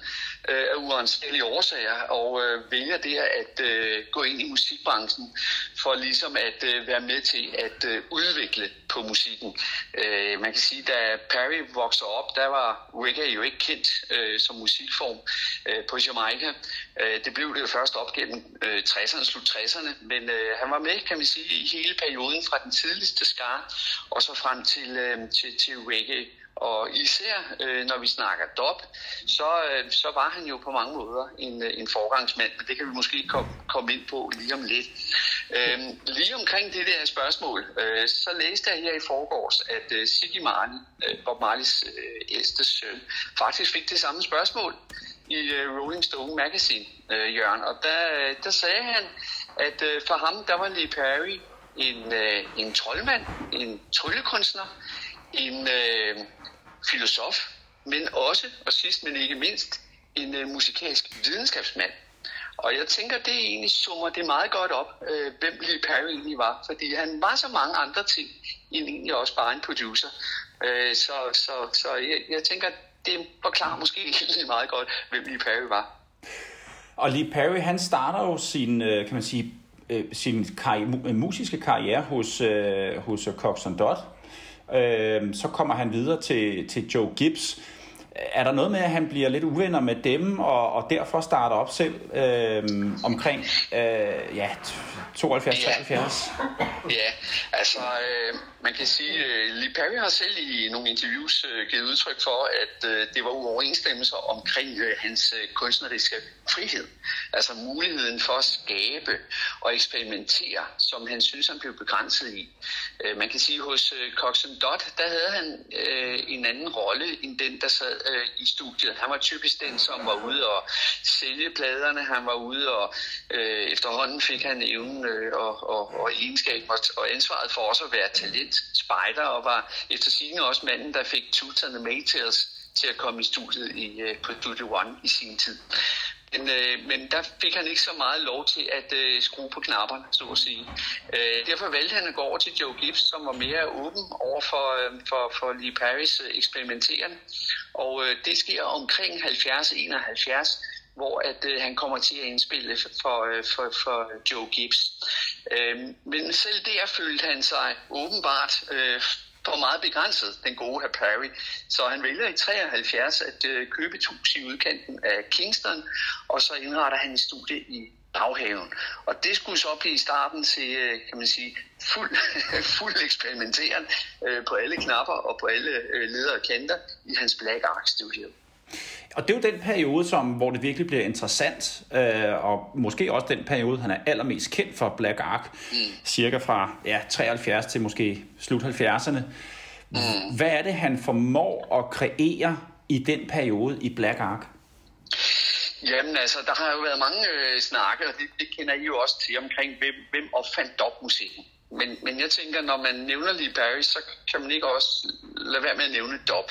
øh, af uansagelige årsager, og øh, vælger der at øh, gå ind i musikbranchen for ligesom at øh, være med til at øh, udvikle på musikken. Øh, man kan sige, da Perry vokser op, der var reggae jo ikke kendt øh, som musikform øh, på Jamaica. Øh, det blev det jo først op gennem øh, 60'erne, slut 60'erne, men øh, han var med, kan man sige, i hele perioden fra den tidligste skar og så frem til, øh, til, til reggae. Og især øh, når vi snakker dop, så, øh, så var han jo på mange måder en, øh, en forgangsmand, men det kan vi måske komme, komme ind på lige om lidt. Øh, lige omkring det der spørgsmål, øh, så læste jeg her i forgårs, at øh, Siggy Marley, øh, Bob Marleys øh, ældste søn, faktisk fik det samme spørgsmål i øh, Rolling Stone Magazine, øh, Jørgen. Og der, øh, der sagde han, at øh, for ham, der var Lee Perry en, øh, en troldmand, en tryllekunstner, en øh, filosof, men også, og sidst men ikke mindst, en øh, musikalsk videnskabsmand. Og jeg tænker, det egentlig summer det meget godt op, øh, hvem Lee Perry egentlig var. Fordi han var så mange andre ting, end egentlig også bare en producer. Øh, så så, så jeg, jeg tænker, det forklarer måske egentlig meget godt, hvem Lee Perry var. Og Lee Perry, han starter jo sin, øh, kan man sige, øh, sin karri- musiske karriere hos, øh, hos øh, Cox Dot. Øh, så kommer han videre til, til Joe Gibbs. Er der noget med, at han bliver lidt uvenner med dem, og, og derfor starter op selv øh, omkring øh, ja, 72-73? Ja, altså øh, man kan sige, øh, Lee Perry har selv i nogle interviews øh, givet udtryk for, at øh, det var uoverensstemmelser omkring øh, hans øh, kunstneriske frihed. Altså muligheden for at skabe og eksperimentere, som han synes, han blev begrænset i. Øh, man kan sige, hos øh, Cox Dot, der havde han øh, en anden rolle end den, der sad øh, i studiet. Han var typisk den, som var ude og sælge pladerne. Han var ude og øh, efterhånden fik han evnen øh, og, og, og egenskaben og, og ansvaret for også at være talent, spejder og var efter sigende også manden, der fik tutorne med til os til at komme i studiet i, øh, på Studio One i sin tid. Men, øh, men der fik han ikke så meget lov til at øh, skrue på knapperne, så at sige. Øh, derfor valgte han at gå over til Joe Gibbs, som var mere åben over for, øh, for, for Lee Paris øh. Og øh, det sker omkring 70-71, hvor at øh, han kommer til at indspille for, øh, for, for Joe Gibbs. Øh, men selv der følte han sig åbenbart øh, for meget begrænset, den gode herr Perry. Så han vælger i 73 at øh, købe et hus i udkanten af Kingston, og så indretter han et studie i baghaven. Og det skulle så blive starten til, øh, kan man sige, fuld, fuld eksperimenteren øh, på alle knapper og på alle øh, ledere og kanter i hans Black Ark Studio. Og det er jo den periode, som, hvor det virkelig bliver interessant, øh, og måske også den periode, han er allermest kendt for Black Ark, mm. cirka fra ja, 73 til måske slut 70'erne. Mm. Hvad er det, han formår at kreere i den periode i Black Ark? Jamen altså, der har jo været mange øh, snakke, og det, det kender I jo også til omkring, hvem, hvem opfandt dub-musikken. Men, men jeg tænker, når man nævner Lee Barry, så kan man ikke også lade være med at nævne dub.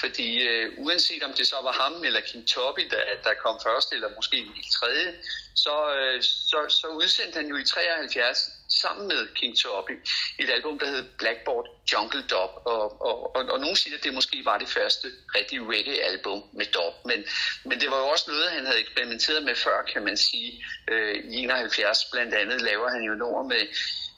Fordi øh, uanset om det så var ham eller King Toppy, der, der kom først, eller måske i tredje, så, øh, så, så udsendte han jo i 73 sammen med King Toppy et album, der hed Blackboard Jungle Dub. Og, og, og, og nogen siger, at det måske var det første rigtige reggae-album med dub. Men, men det var jo også noget, han havde eksperimenteret med før, kan man sige. Øh, I 71 blandt andet laver han jo nummer med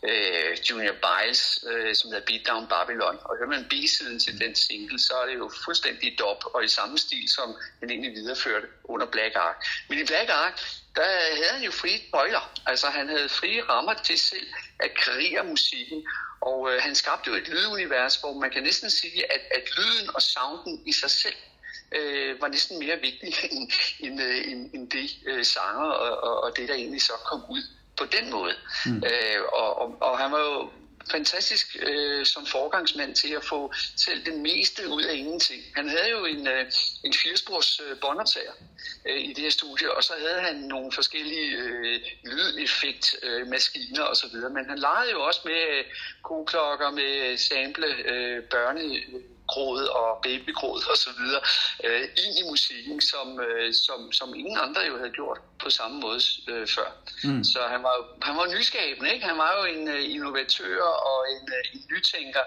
øh, Junior Biles, øh, som hedder Beat Down Babylon. Og hører man B-siden til den single, så er det jo fuldstændig dop og i samme stil, som den egentlig videreførte under Black Ark. Men i Black Ark, der havde han jo frie bøjler. Altså han havde frie rammer til selv at kreere musikken. Og øh, han skabte jo et lydunivers, hvor man kan næsten sige, at, at lyden og sounden i sig selv øh, var næsten mere vigtig end, end, øh, end, end det øh, sanger og, og, og det, der egentlig så kom ud på den måde. Mm. Øh, og, og, og han var jo fantastisk øh, som forgangsmand til at få selv det meste ud af ingenting. Han havde jo en, øh, en firespors øh, båndoptager øh, i det her studie, og så havde han nogle forskellige øh, lydeffekt øh, maskiner og så videre, men han legede jo også med øh, koklokker, med sample øh, børne gråd og babygråd og så videre øh, ind i musikken, som, øh, som, som ingen andre jo havde gjort. på samme måde øh, før. Mm. Så han var, han var nyskabende, ikke? Han var jo en øh, innovatør og en, øh, en nytænker,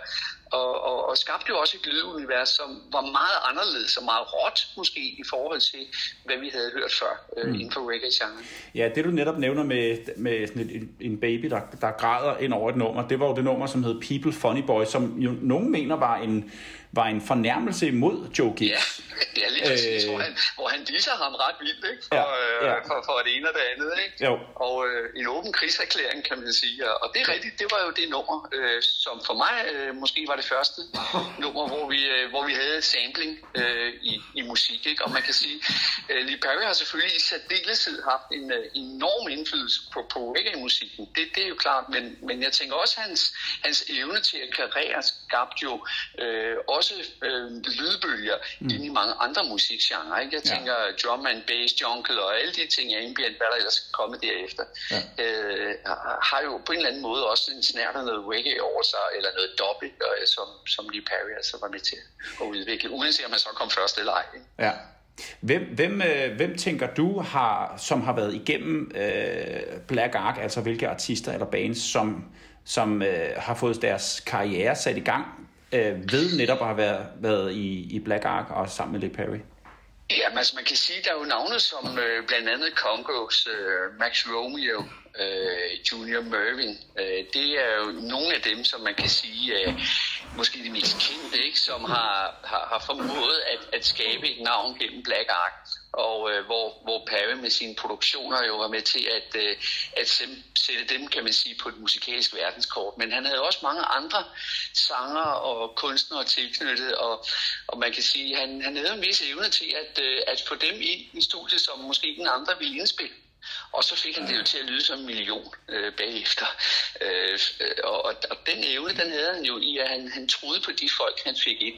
og, og, og skabte jo også et lydunivers, som var meget anderledes og meget råt, måske, i forhold til, hvad vi havde hørt før øh, mm. inden for reggae-genren. Ja, det du netop nævner med, med sådan en- en baby, der, der græder ind over et nummer, det var jo det nummer, som hed People Funny Boy, som jo nogen mener var en, var en fornærmelse imod Joe Gibbs. Yeah. det er lige præcis, Øh. hvor, han, hvor han disser ham ret vildt, ikke? For, Ja, ja, ja. For, for det ene og det andet, ikke? Jo. Og øh, en åben krigserklæring, kan man sige. Og- Og det er rigtigt, det var jo det nummer, øh, som for mig øh, måske var det første nummer, hvor vi, øh, hvor vi havde sampling øh, i, i musik, ikke? Og man kan sige, øh, Lee Perry har selvfølgelig i særdeleshed haft en øh, enorm indflydelse på, på reggae-musikken. Det, det er jo klart, men, men jeg tænker også, hans, hans evne til at karriere skabte jo øh, også øh, lydbølger mm. ind i mange andre musikgenrer. Ikke? Jeg Ja. tænker drum and bass, jungle og alle de ting, ambient, hvad der ellers er kommet derefter, Ja. øh, har jo på en eller anden måde også en snært af noget reggae over sig, eller noget dobbelt, øh, som, som Lee Perry altså var med til at udvikle, uanset om han så kom først eller ej. Ikke? Ja. Hvem, hvem, øh, hvem tænker du, har, som har været igennem øh, Black Ark, altså hvilke artister eller bands, som, som øh, har fået deres karriere sat i gang øh, ved netop at have været, været i, i Black Ark og sammen med Lee Perry? Ja, altså man kan sige, der er jo navne som øh, blandt andet Congos, øh, Max Romeo, øh, Junior Mervin. Øh, det er jo nogle af dem, som man kan sige, øh, måske de mest kendte, ikke? som har, har, har formået at, at skabe et navn gennem Black Ark. Og øh, hvor, hvor Perry med sine produktioner jo var med til at, øh, at sem- sætte dem, kan man sige, på et musikalsk verdenskort. Men han havde også mange andre sanger og kunstnere tilknyttet, og, og man kan sige, han, han havde en vis evne til at, øh, at få dem ind i studiet, som måske ingen andre ville indspille. Og så fik han det jo til at lyde som en million øh, bagefter. Øh, og, og, og den evne, den havde han jo i, at han, han troede på de folk, han fik ind.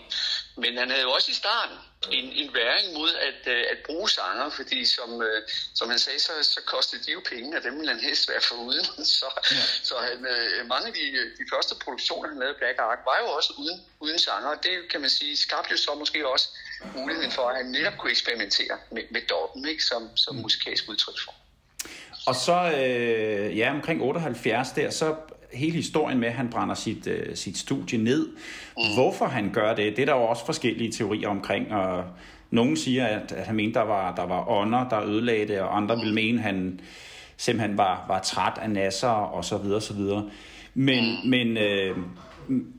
Men han havde jo også i starten en, en væring mod at, øh, at bruge sanger, fordi som, øh, som han sagde, så, så kostede de jo penge, og dem ville han helst være foruden. Så, ja. så han, øh, mange af de, de første produktioner, han lavede Black Ark, var jo også uden, uden sanger. Og det kan man sige, skabte jo så måske også muligheden for, at han netop kunne eksperimentere med, med Dorten, ikke? Som, som musikalsk udtryksform. Og så, øh, ja, omkring 78 der, så hele historien med, at han brænder sit, øh, sit studie ned. Mm. Hvorfor han gør det, det er der jo også forskellige teorier omkring, og nogen siger, at, at han mente, der var, der var ånder, der ødelagde det, og andre vil mene, at han simpelthen var, var træt af nasser, og så videre, så videre. Men, mm. men, øh,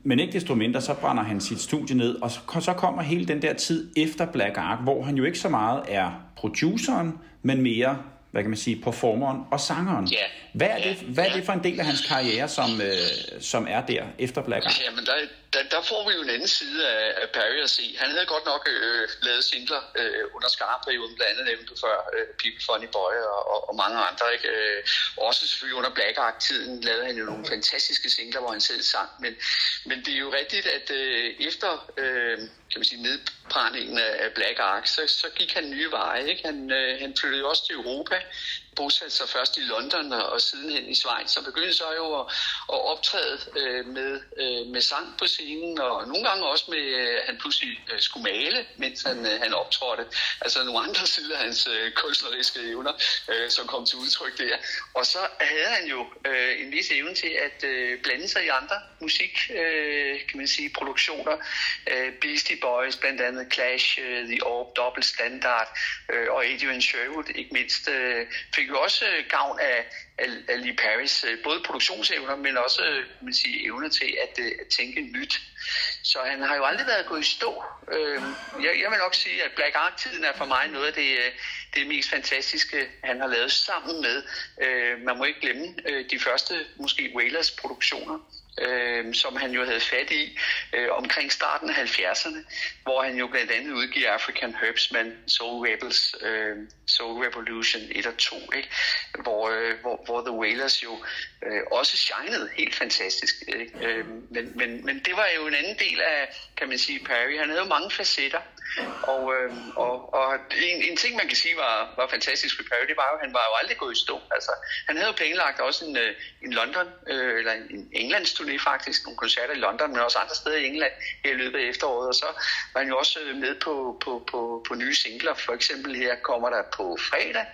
men ikke desto mindre, så brænder han sit studie ned, og så, så kommer hele den der tid efter Black Ark, hvor han jo ikke så meget er produceren, men mere hvad kan man sige, performeren og sangeren. Ja. Hvad er, Ja. det, hvad er Ja. det for en del af hans karriere, som, øh, som er der efter Black Ark? Jamen, der, der, der får vi jo en anden side af, af Perry at se. Han havde godt nok øh, lavet singler øh, under skarperioden, blandt andet nævnte før øh, People Funny Boy og, og, og mange andre. Ikke? Øh, også selvfølgelig under Black Ark-tiden lavede han jo nogle fantastiske singler, hvor han selv sang. Men, men det er jo rigtigt, at øh, efter øh, kan man sige, nedbrændingen af Black Ark, så, så gik han nye veje. Ikke? Han, øh, han flyttede også til Europa, bosatte sig først i London og, og sidenhen i Schweiz, og begyndte så jo at, at optræde øh, med, øh, med sang på scenen, og nogle gange også med, øh, han pludselig øh, skulle male, mens han, øh, han optrådte. Altså nogle andre sider af hans øh, kunstneriske evner, øh, som kom til udtryk der. Og så havde han jo øh, en vis evne til at øh, blande sig i andre musik, øh, kan man sige, produktioner. Øh, Beastie Boys, blandt andet Clash, øh, The Orb, Double Standard øh, og Adrian Sherwood, ikke mindst, øh, fik jo også øh, gavn af, af, af Lee Paris, øh, både produktionsevner, men også øh, kan man sige, evner til at, at tænke nyt. Så han har jo aldrig været gået i stå. Jeg, jeg vil nok sige, at Black Ark-tiden er for mig noget af det, det mest fantastiske, han har lavet sammen med. Man må ikke glemme de første, måske Whalers produktioner øh, som han jo havde fat i øh, omkring starten af 70'erne, hvor han jo blandt andet udgiver African Herbsman, Soul Rebels, øh, Soul Revolution 1 og 2, ikke? Hvor, øh, hvor, hvor The Wailers jo øh, også shinede helt fantastisk. Ikke? Øh, men, men, men det var jo en anden del af, kan man sige, Perry. Han havde jo mange facetter, og, øh, og, og en, en ting, man kan sige var, var fantastisk ved Perry, det var jo, at han var jo aldrig gået i stå. Altså, han havde jo planlagt også en, øh, en London, øh, eller en, en Englands turné faktisk, nogle koncerter i London, men også andre steder i England her i løbet af efteråret. Og så var han jo også øh, med på, på, på, på nye singler. For eksempel her kommer der på fredag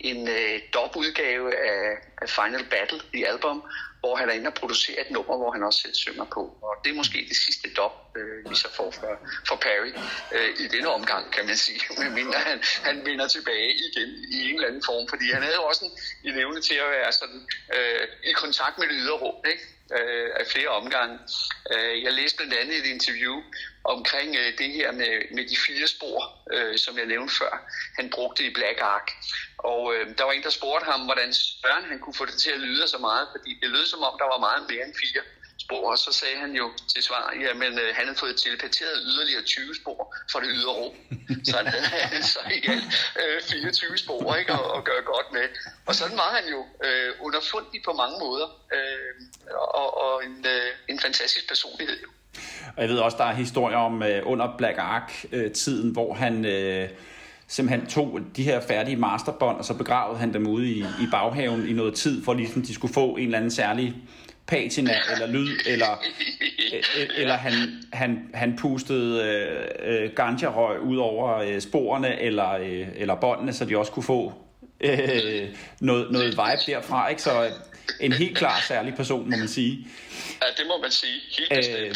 en øh, dub-udgave af, af Final Battle, i Album, hvor han er inde og producerer et nummer, hvor han også selv synger på. Og det er måske det sidste dop, øh, vi så får for, for Perry øh, i denne omgang, kan man sige. Medmindre han, han vinder tilbage igen i en eller anden form, fordi han havde jo også en, en evne til at være sådan øh, i kontakt med det ydre rum, ikke? Øh, af flere omgange. Øh, jeg læste blandt andet et interview omkring øh, det her med, med de fire spor, øh, som jeg nævnte før. Han brugte i Black Ark. Og øh, der var en, der spurgte ham, hvordan Søren han kunne få det til at lyde så meget, fordi det lød som om, der var meget mere end fire spor. Og så sagde han jo til svar, jamen øh, han havde fået telepateret yderligere 20 spor for det ydre rum. Så han havde så i alt øh, 24 spor ikke, at, at gøre godt med. Og sådan var han jo øh, underfundig på mange måder. Øh, og, og en, øh, en fantastisk personlighed jo. Og jeg ved også, der er historier om øh, under Black Ark-tiden, hvor han øh, simpelthen tog de her færdige masterbånd, og så begravede han dem ude i, i baghaven i noget tid, for ligesom de skulle få en eller anden særlig patina eller lyd, eller, øh, eller han, han, han pustede øh, øh, ganja-røg ud over øh, sporene eller, øh, eller båndene, så de også kunne få øh, noget, noget vibe derfra. Ikke? Så en helt klar særlig person, må man sige. Ja, det må man sige. Helt bestemt. Øh,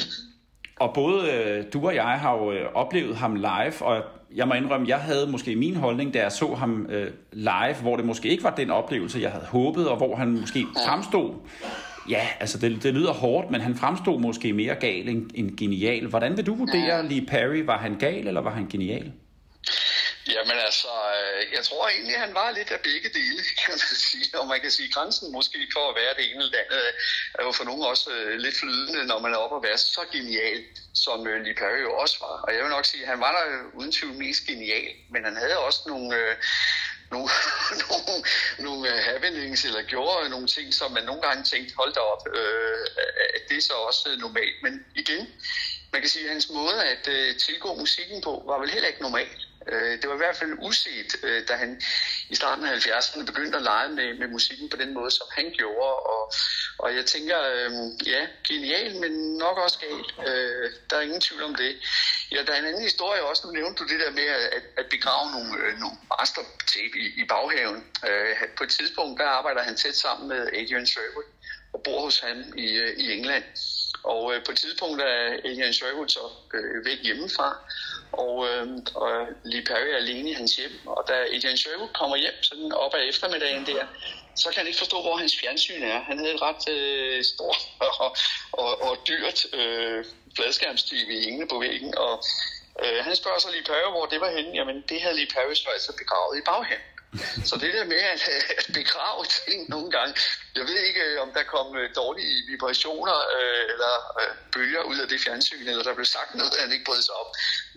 og både øh, du og jeg har jo øh, oplevet ham live, og jeg må indrømme, jeg havde måske min holdning, da jeg så ham øh, live, hvor det måske ikke var den oplevelse, jeg havde håbet, og hvor han måske fremstod, ja, altså det, det lyder hårdt, men han fremstod måske mere gal end, end genial. Hvordan vil du vurdere Lee Perry? Var han gal, eller var han genial? Jamen altså, øh, jeg tror egentlig, han var lidt af begge dele, kan man sige. Og man kan sige, grænsen måske for at være det ene eller det andet, er jo for nogen også øh, lidt flydende, når man er oppe og være så genial, som øh, Lee Perry jo også var. Og jeg vil nok sige, at han var der uden tvivl mest genial, men han havde også nogle... Nogle, nogle, nogle happenings, eller gjorde nogle ting, som man nogle gange tænkte, hold da op, øh, at det er så også øh, normalt. Men igen, man kan sige, at hans måde at øh, tilgå musikken på, var vel heller ikke normal. Øh, det var i hvert fald uset, øh, da han i starten af 70'erne begyndte at lege med, med musikken på den måde, som han gjorde. Og, og jeg tænker, øh, ja, genial, men nok også galt. Øh, der er ingen tvivl om det. Ja, der er en anden historie også. Nu nævnte du det der med at, at begrave nogle, øh, nogle mastertape i, i baghaven. Øh, på et tidspunkt, der arbejder han tæt sammen med Adrian Sherwood og bor hos ham i, øh, i England. Og øh, på et tidspunkt er Adrian Sherwood så øh, væk hjemmefra, og, øh, og Lee Perry er alene i hans hjem. Og da Adrian Sherwood kommer hjem sådan op ad eftermiddagen der, så kan han ikke forstå, hvor hans fjernsyn er. Han havde et ret øh, stort og, og, og dyrt øh, fladskærms-tv hængende på væggen, og øh, han spørger så Lee Perry, hvor det var henne. Jamen, det havde Lee Perry så altså begravet i baghaven. Så det der med at, at begrave ting nogle gange, jeg ved ikke, øh, om der kom øh, dårlige vibrationer øh, eller øh, bølger ud af det fjernsyn, eller der blev sagt noget, han ikke brød sig om.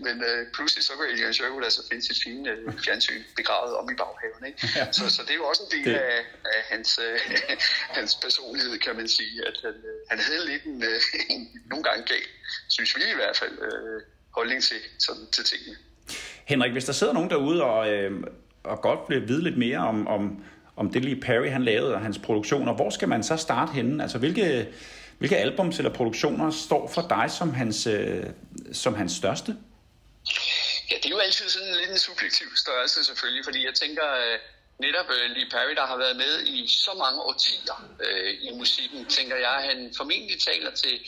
Men øh, pludselig så kunne Elian Sherwood altså finde sit fine øh, fjernsyn begravet om i baghaven. Ikke? Ja. Så, så det er jo også en del Det- af, af hans, øh, hans personlighed, kan man sige, at han, øh, han havde lidt en, øh, en nogle gange galt, synes vi i hvert fald, øh, holdning til, sådan, til tingene. Henrik, hvis der sidder nogen derude og, øh, og godt vil vide lidt mere om, om, om det lige Perry han lavede og hans produktioner, hvor skal man så starte henne? Altså hvilke, hvilke albums eller produktioner står for dig som hans, øh, som hans største? Ja, det er jo altid sådan lidt en subjektiv størrelse selvfølgelig, fordi jeg tænker, øh, netop øh, Lee Perry, der har været med i så mange årtier øh, i musikken, tænker jeg, han formentlig taler til,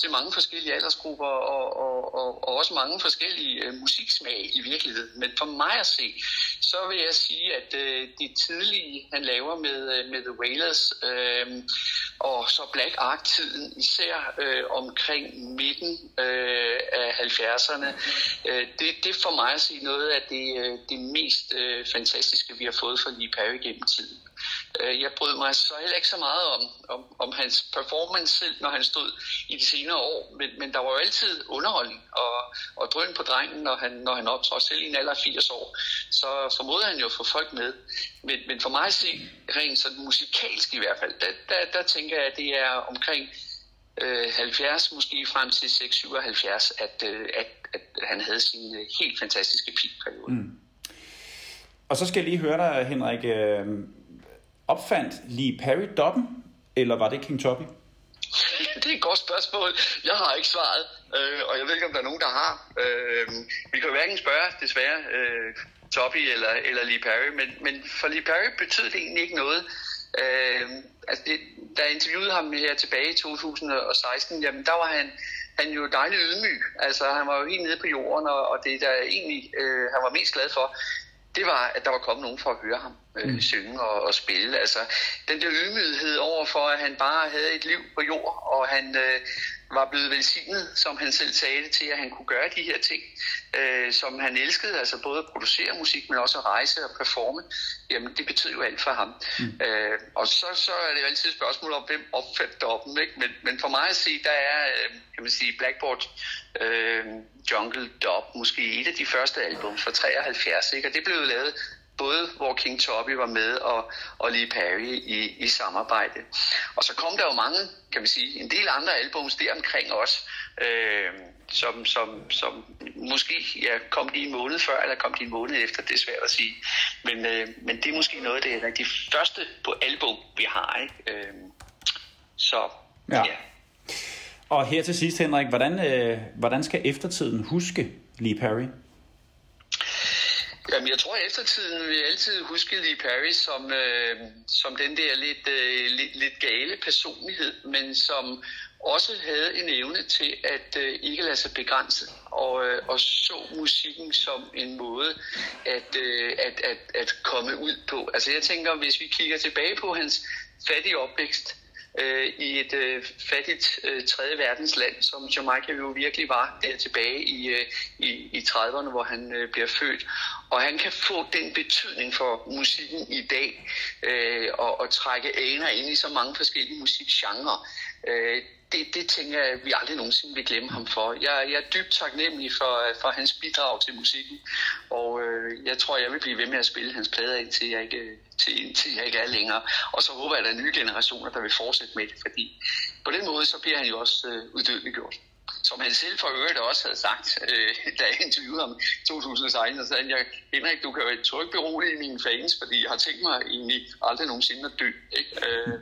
til mange forskellige aldersgrupper og, og, og, og også mange forskellige øh, musiksmag i virkeligheden. Men for mig at se, så vil jeg sige, at øh, det tidlige, han laver med, øh, med The Wailers, øh, og så Black Ark-tiden, især øh, omkring midten øh, 70'erne, øh, det, det er for mig at sige noget af det, øh, det mest øh, fantastiske, vi har fået fra Lee Perry gennem tiden. Jeg brød mig så heller ikke så meget om, om, om hans performance selv, når han stod i de senere år, men, men der var jo altid underholdning og, og drøn på drengen, når han, når han optrådte selv i en alder af 80 år. Så formodede han jo at få folk med. Men, men for mig at se, rent sådan musikalsk i hvert fald, der, der, der tænker jeg, at det er omkring øh, 70, måske frem til 6-77, at, øh, at, at han havde sin øh, helt fantastiske peakperiode. Mm. Og så skal jeg lige høre dig, Henrik. Øh, opfandt Lee Perry doppen, eller var det King Toppy? Det er et godt spørgsmål. Jeg har ikke svaret, øh, og jeg ved ikke, om der er nogen, der har. Øh, vi kan jo hverken spørge, desværre, øh, Toppy eller, eller Lee Perry, men, men for Lee Perry betød det egentlig ikke noget. Øh, altså det, da jeg interviewede ham her tilbage i 2016, jamen der var han, han jo dejligt ydmyg. Altså han var jo helt nede på jorden, og, og det der egentlig øh, han var mest glad for, det var, at der var kommet nogen for at høre ham øh, mm. synge og, og spille. Altså, den der ydmyghed over for, at han bare havde et liv på jord, og han øh, var blevet velsignet, som han selv sagde det, til at han kunne gøre de her ting, øh, som han elskede, altså både at producere musik, men også at rejse og performe, jamen det betød jo alt for ham. Mm. Øh, og så, så er det jo altid et spørgsmål om, hvem opfatter dem, ikke? Men, men for mig at se, der er, øh, kan man sige, Blackboard øh, Jungle Dub, måske et af de første album fra 73, ikke? Og det blev lavet både hvor King Toppy var med og, og Lee Perry i, i samarbejde. Og så kom der jo mange, kan man sige, en del andre albums der omkring os, øh, som, som, som måske ja, kom de en måned før, eller kom de en måned efter, det er svært at sige. Men, øh, men det er måske noget af det, er de første på album, vi har. Ikke? Øh, så Ja. ja. Og her til sidst, Henrik, hvordan, øh, hvordan skal eftertiden huske Lee Perry? Jamen, jeg tror, at eftertiden vil altid huske Lee Perry som, øh, som den der lidt, øh, lidt, lidt gale personlighed, men som også havde en evne til at øh, ikke lade sig begrænse og, øh, og så musikken som en måde at, øh, at, at, at komme ud på. Altså jeg tænker, hvis vi kigger tilbage på hans fattige opvækst, øh, i et øh, fattigt øh, tredje verdensland, som Jamaica jo virkelig var der tilbage i, øh, i, i 30'erne, hvor han øh, bliver født. Og han kan få den betydning for musikken i dag, øh, og, og trække aner ind i så mange forskellige musikgenrer. Øh, det, det tænker jeg, at vi aldrig nogensinde vil glemme ham for. Jeg, jeg er dybt taknemmelig for, øh, for hans bidrag til musikken, og øh, jeg tror, jeg vil blive ved med at spille hans plader indtil jeg ikke, til, indtil jeg ikke er længere. Og så håber jeg, at der er nye generationer, der vil fortsætte med det, fordi på den måde, så bliver han jo også øh, uddødeliggjort. Som han selv for øvrigt også havde sagt, øh, da jeg interviewede ham i 2016, så sagde han, jeg, Henrik, du kan jo trygt berolige mine fans, fordi jeg har tænkt mig egentlig aldrig nogensinde at dø. Ikke? Øh,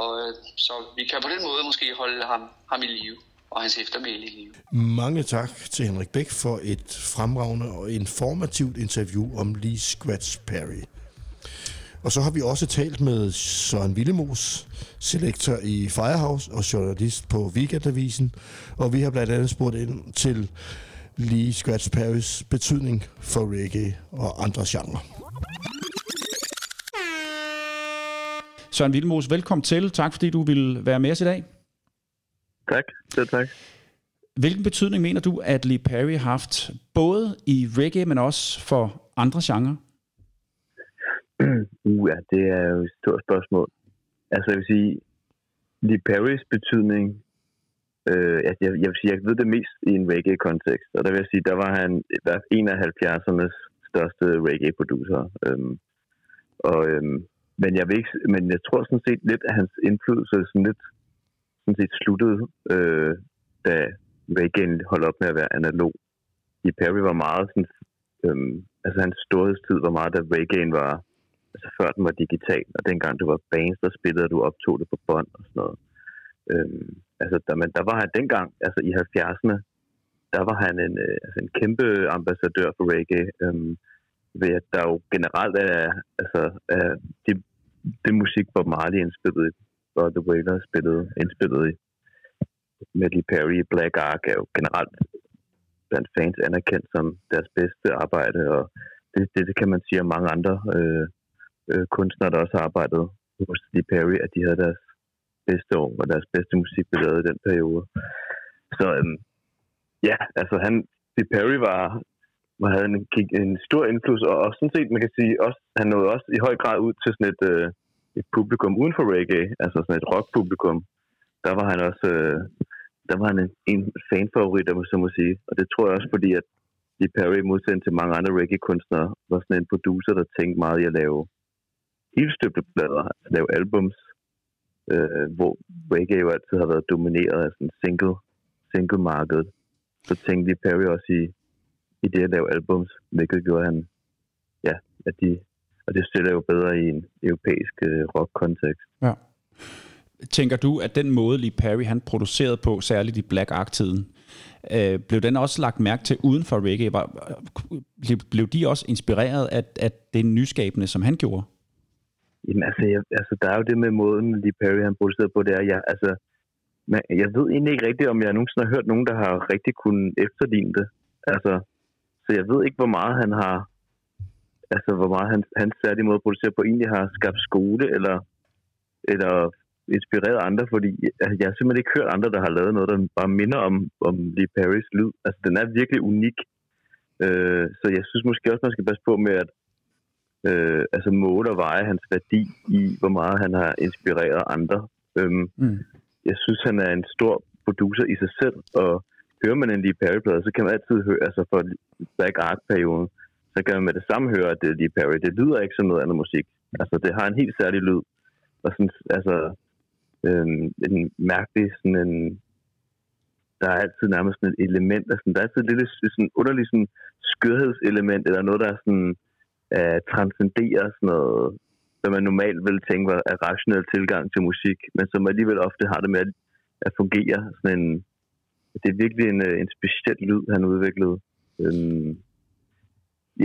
og, øh, så vi kan på den måde måske holde ham, ham i live og hans eftermæle i live. Mange tak til Henrik Bæk for et fremragende og informativt interview om Lee Scratch Perry. Og så har vi også talt med Søren Willemus, selektor i Firehouse og journalist på Weekendavisen. Og vi har blandt andet spurgt ind til Lee Scratch Perrys betydning for reggae og andre genrer. Søren Vilmos, velkommen til. Tak fordi du ville være med os i dag. Tak, selv tak. Hvilken betydning mener du, at Lee Perry har haft både i reggae, men også for andre genrer? Uh, ja, det er jo et stort spørgsmål. Altså, jeg vil sige, Lee Perrys betydning, øh, altså, jeg, jeg vil sige, jeg ved det mest i en reggae-kontekst, og der vil jeg sige, der var han der var en af 70'ernes største reggae-producer. Øhm, og, øhm, men, jeg vil ikke, men jeg tror sådan set lidt, at hans indflydelse sådan lidt sådan set sluttede, øh, da reggae holdt op med at være analog. Lee Perry var meget sådan, øhm, altså hans storhedstid var meget, da reggae var, altså før den var digital, og dengang du var bands, der spillede, du optog det på bånd og sådan noget. Øhm, altså, der, men der var han dengang, altså i 70'erne, der var han en, øh, altså en kæmpe ambassadør for reggae, øhm, ved at der jo generelt er, altså, er det, det musik, hvor Marley indspillede og The Wailer spillede, indspillede i, med Lee Perry, Black Ark er jo generelt blandt fans anerkendt som deres bedste arbejde, og det, det, det kan man sige om mange andre øh, øh, kunstnere, der også har arbejdet hos Lee Perry, at de havde deres bedste år, og deres bedste musik blev lavet i den periode. Så øhm, ja, altså han, Lee Perry var, var havde en, en stor indflydelse, og, og sådan set, man kan sige, også, han nåede også i høj grad ud til sådan et, øh, et publikum uden for reggae, altså sådan et rockpublikum. Der var han også, øh, der var han en, en fanfavorit, der må så må sige, og det tror jeg også, fordi at Lee Perry, i modsætning til mange andre reggae-kunstnere, var sådan en producer, der tænkte meget i at lave helstøbte plader, altså lave albums, øh, hvor reggae jo altid har været domineret af sådan single, single marked. Så tænkte Lee Perry også i, i det at lave albums, hvilket gjorde han, ja, at de, og det stiller jo bedre i en europæisk øh, rock-kontekst. Ja. Tænker du, at den måde Lee Perry han producerede på, særligt i Black Ark-tiden, Øh, blev den også lagt mærke til uden for reggae? Var, blev, blev de også inspireret af, af det nyskabende, som han gjorde? Jamen, altså, jeg, altså, der er jo det med måden, Lee Perry han producerede på, det er, jeg, altså, man, jeg ved egentlig ikke rigtigt, om jeg nogensinde har hørt nogen, der har rigtig kunnet efterligne det. Altså, så jeg ved ikke, hvor meget han har, altså, hvor meget han, hans særlige måde at producere på egentlig har skabt skole, eller, eller inspireret andre, fordi altså, jeg har simpelthen ikke hørt andre, der har lavet noget, der bare minder om, om Lee Perrys lyd. Altså, den er virkelig unik. Øh, så jeg synes måske også, man skal passe på med, at øh, altså måle og veje hans værdi i, hvor meget han har inspireret andre. Øhm, Mm. Jeg synes, han er en stor producer i sig selv, og hører man en Lee Perry-plade, så kan man altid høre, altså for Black Ark-perioden, så kan man med det samme høre, at det er Lee Perry. Det lyder ikke som noget andet musik. Altså, det har en helt særlig lyd. Og sådan, altså, øhm, en mærkelig sådan en... Der er altid nærmest sådan et element, altså, der er altid et lille sådan underligt sådan skørhedselement, eller noget, der er sådan, øh, transcenderer sådan noget, hvad man normalt vil tænke var er rationel tilgang til musik, men som alligevel ofte har det med at, at fungere. Sådan en, det er virkelig en, øh, en speciel lyd, han udviklede. Øhm,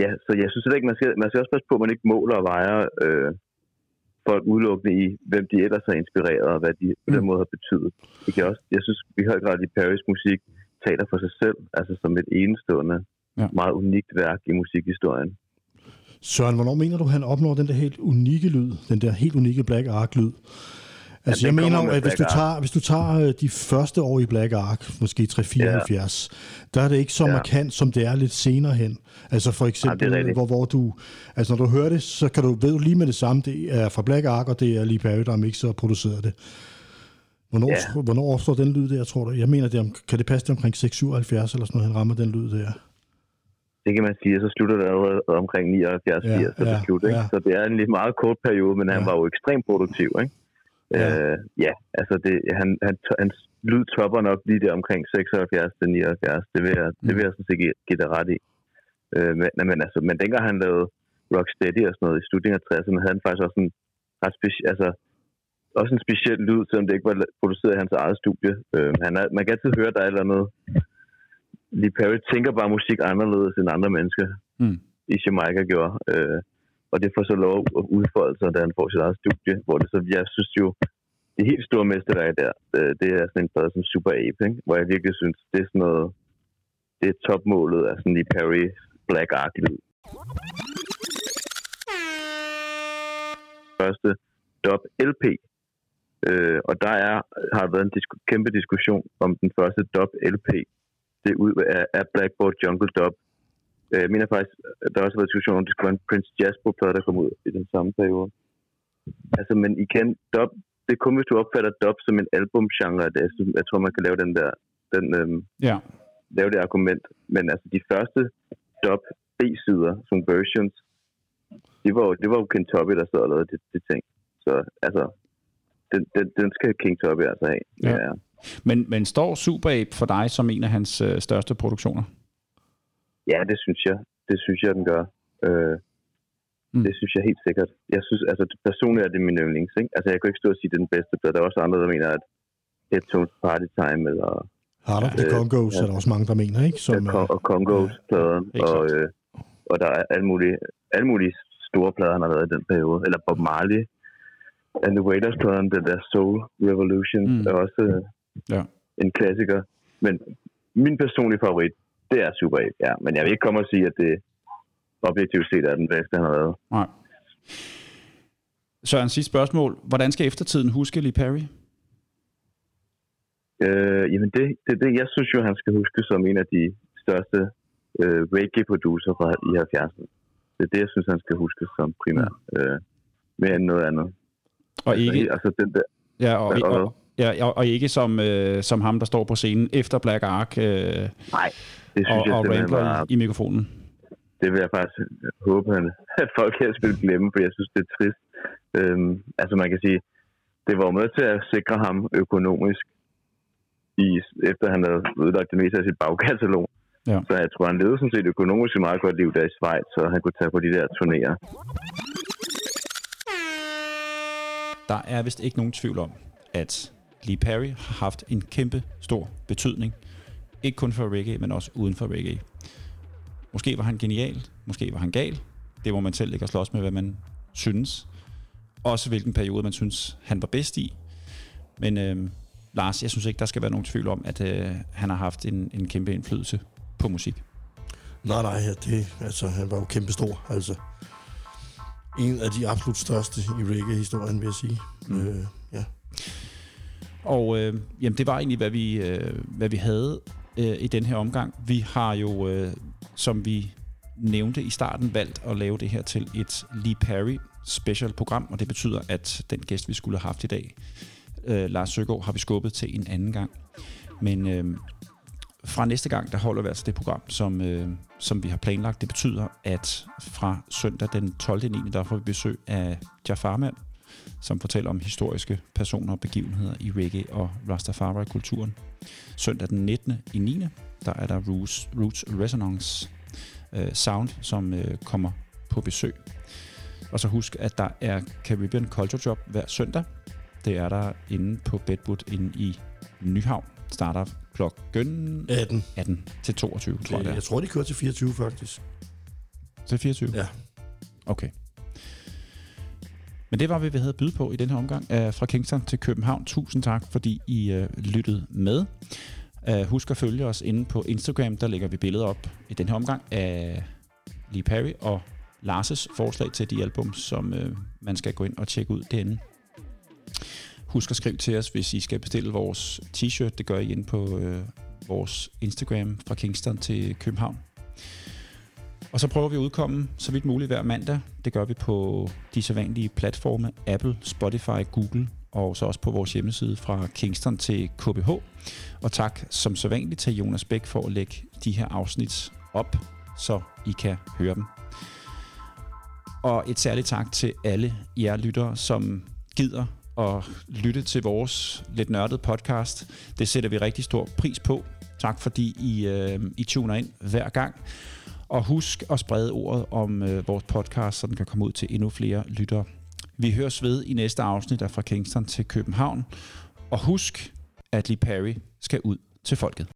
ja, så jeg synes ikke, man skal, man skal også passe på, at man ikke måler og vejer øh, folk udelukkende i, hvem de ellers har inspireret, og hvad de på den måde har betydet. Det kan også, jeg synes i høj grad, at Paris musik taler for sig selv, altså som et enestående, ja. meget unikt værk i musikhistorien. Søren, hvornår mener du, han opnår den der helt unikke lyd? Den der helt unikke Black Ark-lyd? Altså, Ja, jeg mener jo, at hvis du, tager, hvis du tager øh, de første år i Black Ark, måske 374, der er det ikke så Ja. markant, som det er lidt senere hen. Altså for eksempel, rigtigt. hvor, hvor du, altså når du hører det, så kan du, ved du lige med det samme, det er fra Black Ark, og det er Lee Perry, der har mixet og produceret det. Hvornår, Ja. hvornår opstår den lyd der, tror du? Jeg mener, det er, kan det passe det omkring 677 eller sådan noget, han rammer den lyd der? Det kan man sige, og så slutter det allerede omkring 79 Ja, 80 så det slut, ikke? ja. Så det er en lidt meget kort periode, men han Ja. var jo ekstremt produktiv, ikke? Ja. Øh, ja altså det, han, han, hans lyd topper nok lige der omkring 76 til 79. Det vil jeg, det vil jeg sådan set give, give dig ret i. Øh, men, men, altså, men dengang han lavede Rocksteady og sådan noget i slutningen af 60'erne, havde han faktisk også en ret speci- altså, også en speciel lyd, selvom det ikke var produceret i hans eget studie. Øh, han er, man kan altid høre, at der er et eller andet Lee Perry tænker bare musik anderledes end andre mennesker Mm. i Jamaica gjorde. Øh, og det får så lov at udfolde sig, da han får sit eget studie, hvor det så, jeg synes jo, det helt store mesterværk der, øh, det er sådan en plade som Super Ape, ikke? hvor jeg virkelig synes, det er sådan noget, det er topmålet af sådan Lee Perry Black Ark lyd. Første dub LP. Øh, og der er, har været en disku, kæmpe diskussion om den første dub LP. Det ud af, af Blackboard Jungle Dub. Øh, Jeg mener faktisk, at der har også været diskussion om, det skulle være en Prince Jasper-plade, der kom ud i den samme periode. Altså, men igen, dub, det er kun, hvis du opfatter dub som en albumgenre. Det, er- jeg tror, man kan lave den der, den, øhm, Ja. lave det argument. Men altså, de første dub B-sider, som versions, det var, det var jo King Tubby, der sad og lavede det, det ting. Så altså, den, den, den skal King Tubby altså have. Ja. ja. Men, men står Super Ape for dig som en af hans øh, største produktioner? Ja, det synes jeg. Det synes jeg, den gør. Øh, Mm. Det synes jeg helt sikkert. Jeg synes, altså personligt er det min yndlings. Ikke? Altså, jeg kan ikke stå og sige, det er den bedste plade. Der er også andre, der mener, at Headtones Party Time eller Har der The Øh, Congos, ja. er der også mange, der mener, ikke? Som, Som, og, og Congos pladen. helt og, øh, og der er alle mulige, alle mulige store plader, han har lavet i den periode. Eller Bob Marley. And the Waiters pladen, den der Soul Revolution, Mm. mm. er også øh, Ja. en klassiker. Men min personlige favorit, det er Super 8, ja. Men jeg vil ikke komme og sige, at det objektivt set er den bedste, han har lavet. Nej. Søren, sidste spørgsmål. Hvordan skal eftertiden huske Lee Perry? Øh, jamen det, det, det, jeg synes jo, han skal huske som en af de største øh, reggae-producer fra i 70'erne. Det er det, jeg synes, han skal huske som primært. Mm. Øh, mere end noget andet. Og Altså, ikke, altså den der, ja, og, og- og, ja, og, og ikke som, øh, som ham, der står på scenen efter Black Ark øh, nej, det synes og, jeg og rambler var, i, mikrofonen. det vil jeg faktisk håbe, at folk helst vil glemme, for jeg synes, det er trist. Øhm, altså man kan sige, det var med til at sikre ham økonomisk, i, efter han havde udlagt det meste af sit bagkatalog. Ja. Så jeg tror, han levede sådan set økonomisk et meget godt liv der i Schweiz, så han kunne tage på de der turnéer. Der er vist ikke nogen tvivl om, at Lee Perry har haft en kæmpe stor betydning Ikke kun for reggae, men også uden for reggae. Måske var han genial, måske var han gal. Det må man selv ikke slås med, hvad man synes. Også hvilken periode man synes, han var bedst i. Men øh, Lars, jeg synes ikke, der skal være nogen tvivl om, at øh, han har haft en, en kæmpe indflydelse på musik. Nej, nej, ja, det, altså, han var jo kæmpe stor, altså. En af de absolut største i reggae-historien, vil jeg sige. Mm. Øh, ja. Og øh, jamen, det var egentlig, hvad vi, øh, hvad vi havde øh, i den her omgang. Vi har jo, øh, som vi nævnte i starten, valgt at lave det her til et Lee Perry special program, og det betyder, at den gæst, vi skulle have haft i dag, øh, Lars Søgaard, har vi skubbet til en anden gang. Men øh, fra næste gang, der holder vi altså det program, som, øh, som vi har planlagt. Det betyder, at fra søndag den 12. 9. der får vi besøg af Jafarman, som fortæller om historiske personer og begivenheder i reggae og Rastafari-kulturen. Søndag den 19. i 9. der er der Roots, Roots Resonance øh, Sound, som øh, kommer på besøg. Og så husk, at der er Caribbean Culture Drop hver søndag. Det er der inde på Bedwood inde i Nyhavn. Starter klokken 18. 18 til 22, tror jeg det er. Jeg tror, de kører til 24, faktisk. Til 24? Ja. Okay. Men det var, hvad vi havde at byde på i den her omgang. Øh, fra Kingston til København. Tusind tak, fordi I øh, lyttede med. Øh, husk at følge os inde på Instagram. Der lægger vi billeder op i den her omgang af Lee Perry og Lars' forslag til de album, som man skal gå ind og tjekke ud derinde. Husk at skrive til os, hvis I skal bestille vores t-shirt. Det gør I inde på vores Instagram fra Kingston til København. Og så prøver vi at udkomme så vidt muligt hver mandag. Det gør vi på de sædvanlige platforme Apple, Spotify, Google og så også på vores hjemmeside fra Kingston til KBH. Og tak som sædvanligt til Jonas Bæk for at lægge de her afsnit op, så I kan høre dem. Og et særligt tak til alle jer lyttere, som gider at lytte til vores lidt nørdede podcast. Det sætter vi rigtig stor pris på. Tak fordi I, øh, I tuner ind hver gang. Og husk at sprede ordet om øh, vores podcast, så den kan komme ud til endnu flere lyttere. Vi høres ved i næste afsnit af Fra Kingston til København. Og husk, at Lee Perry skal ud til folket.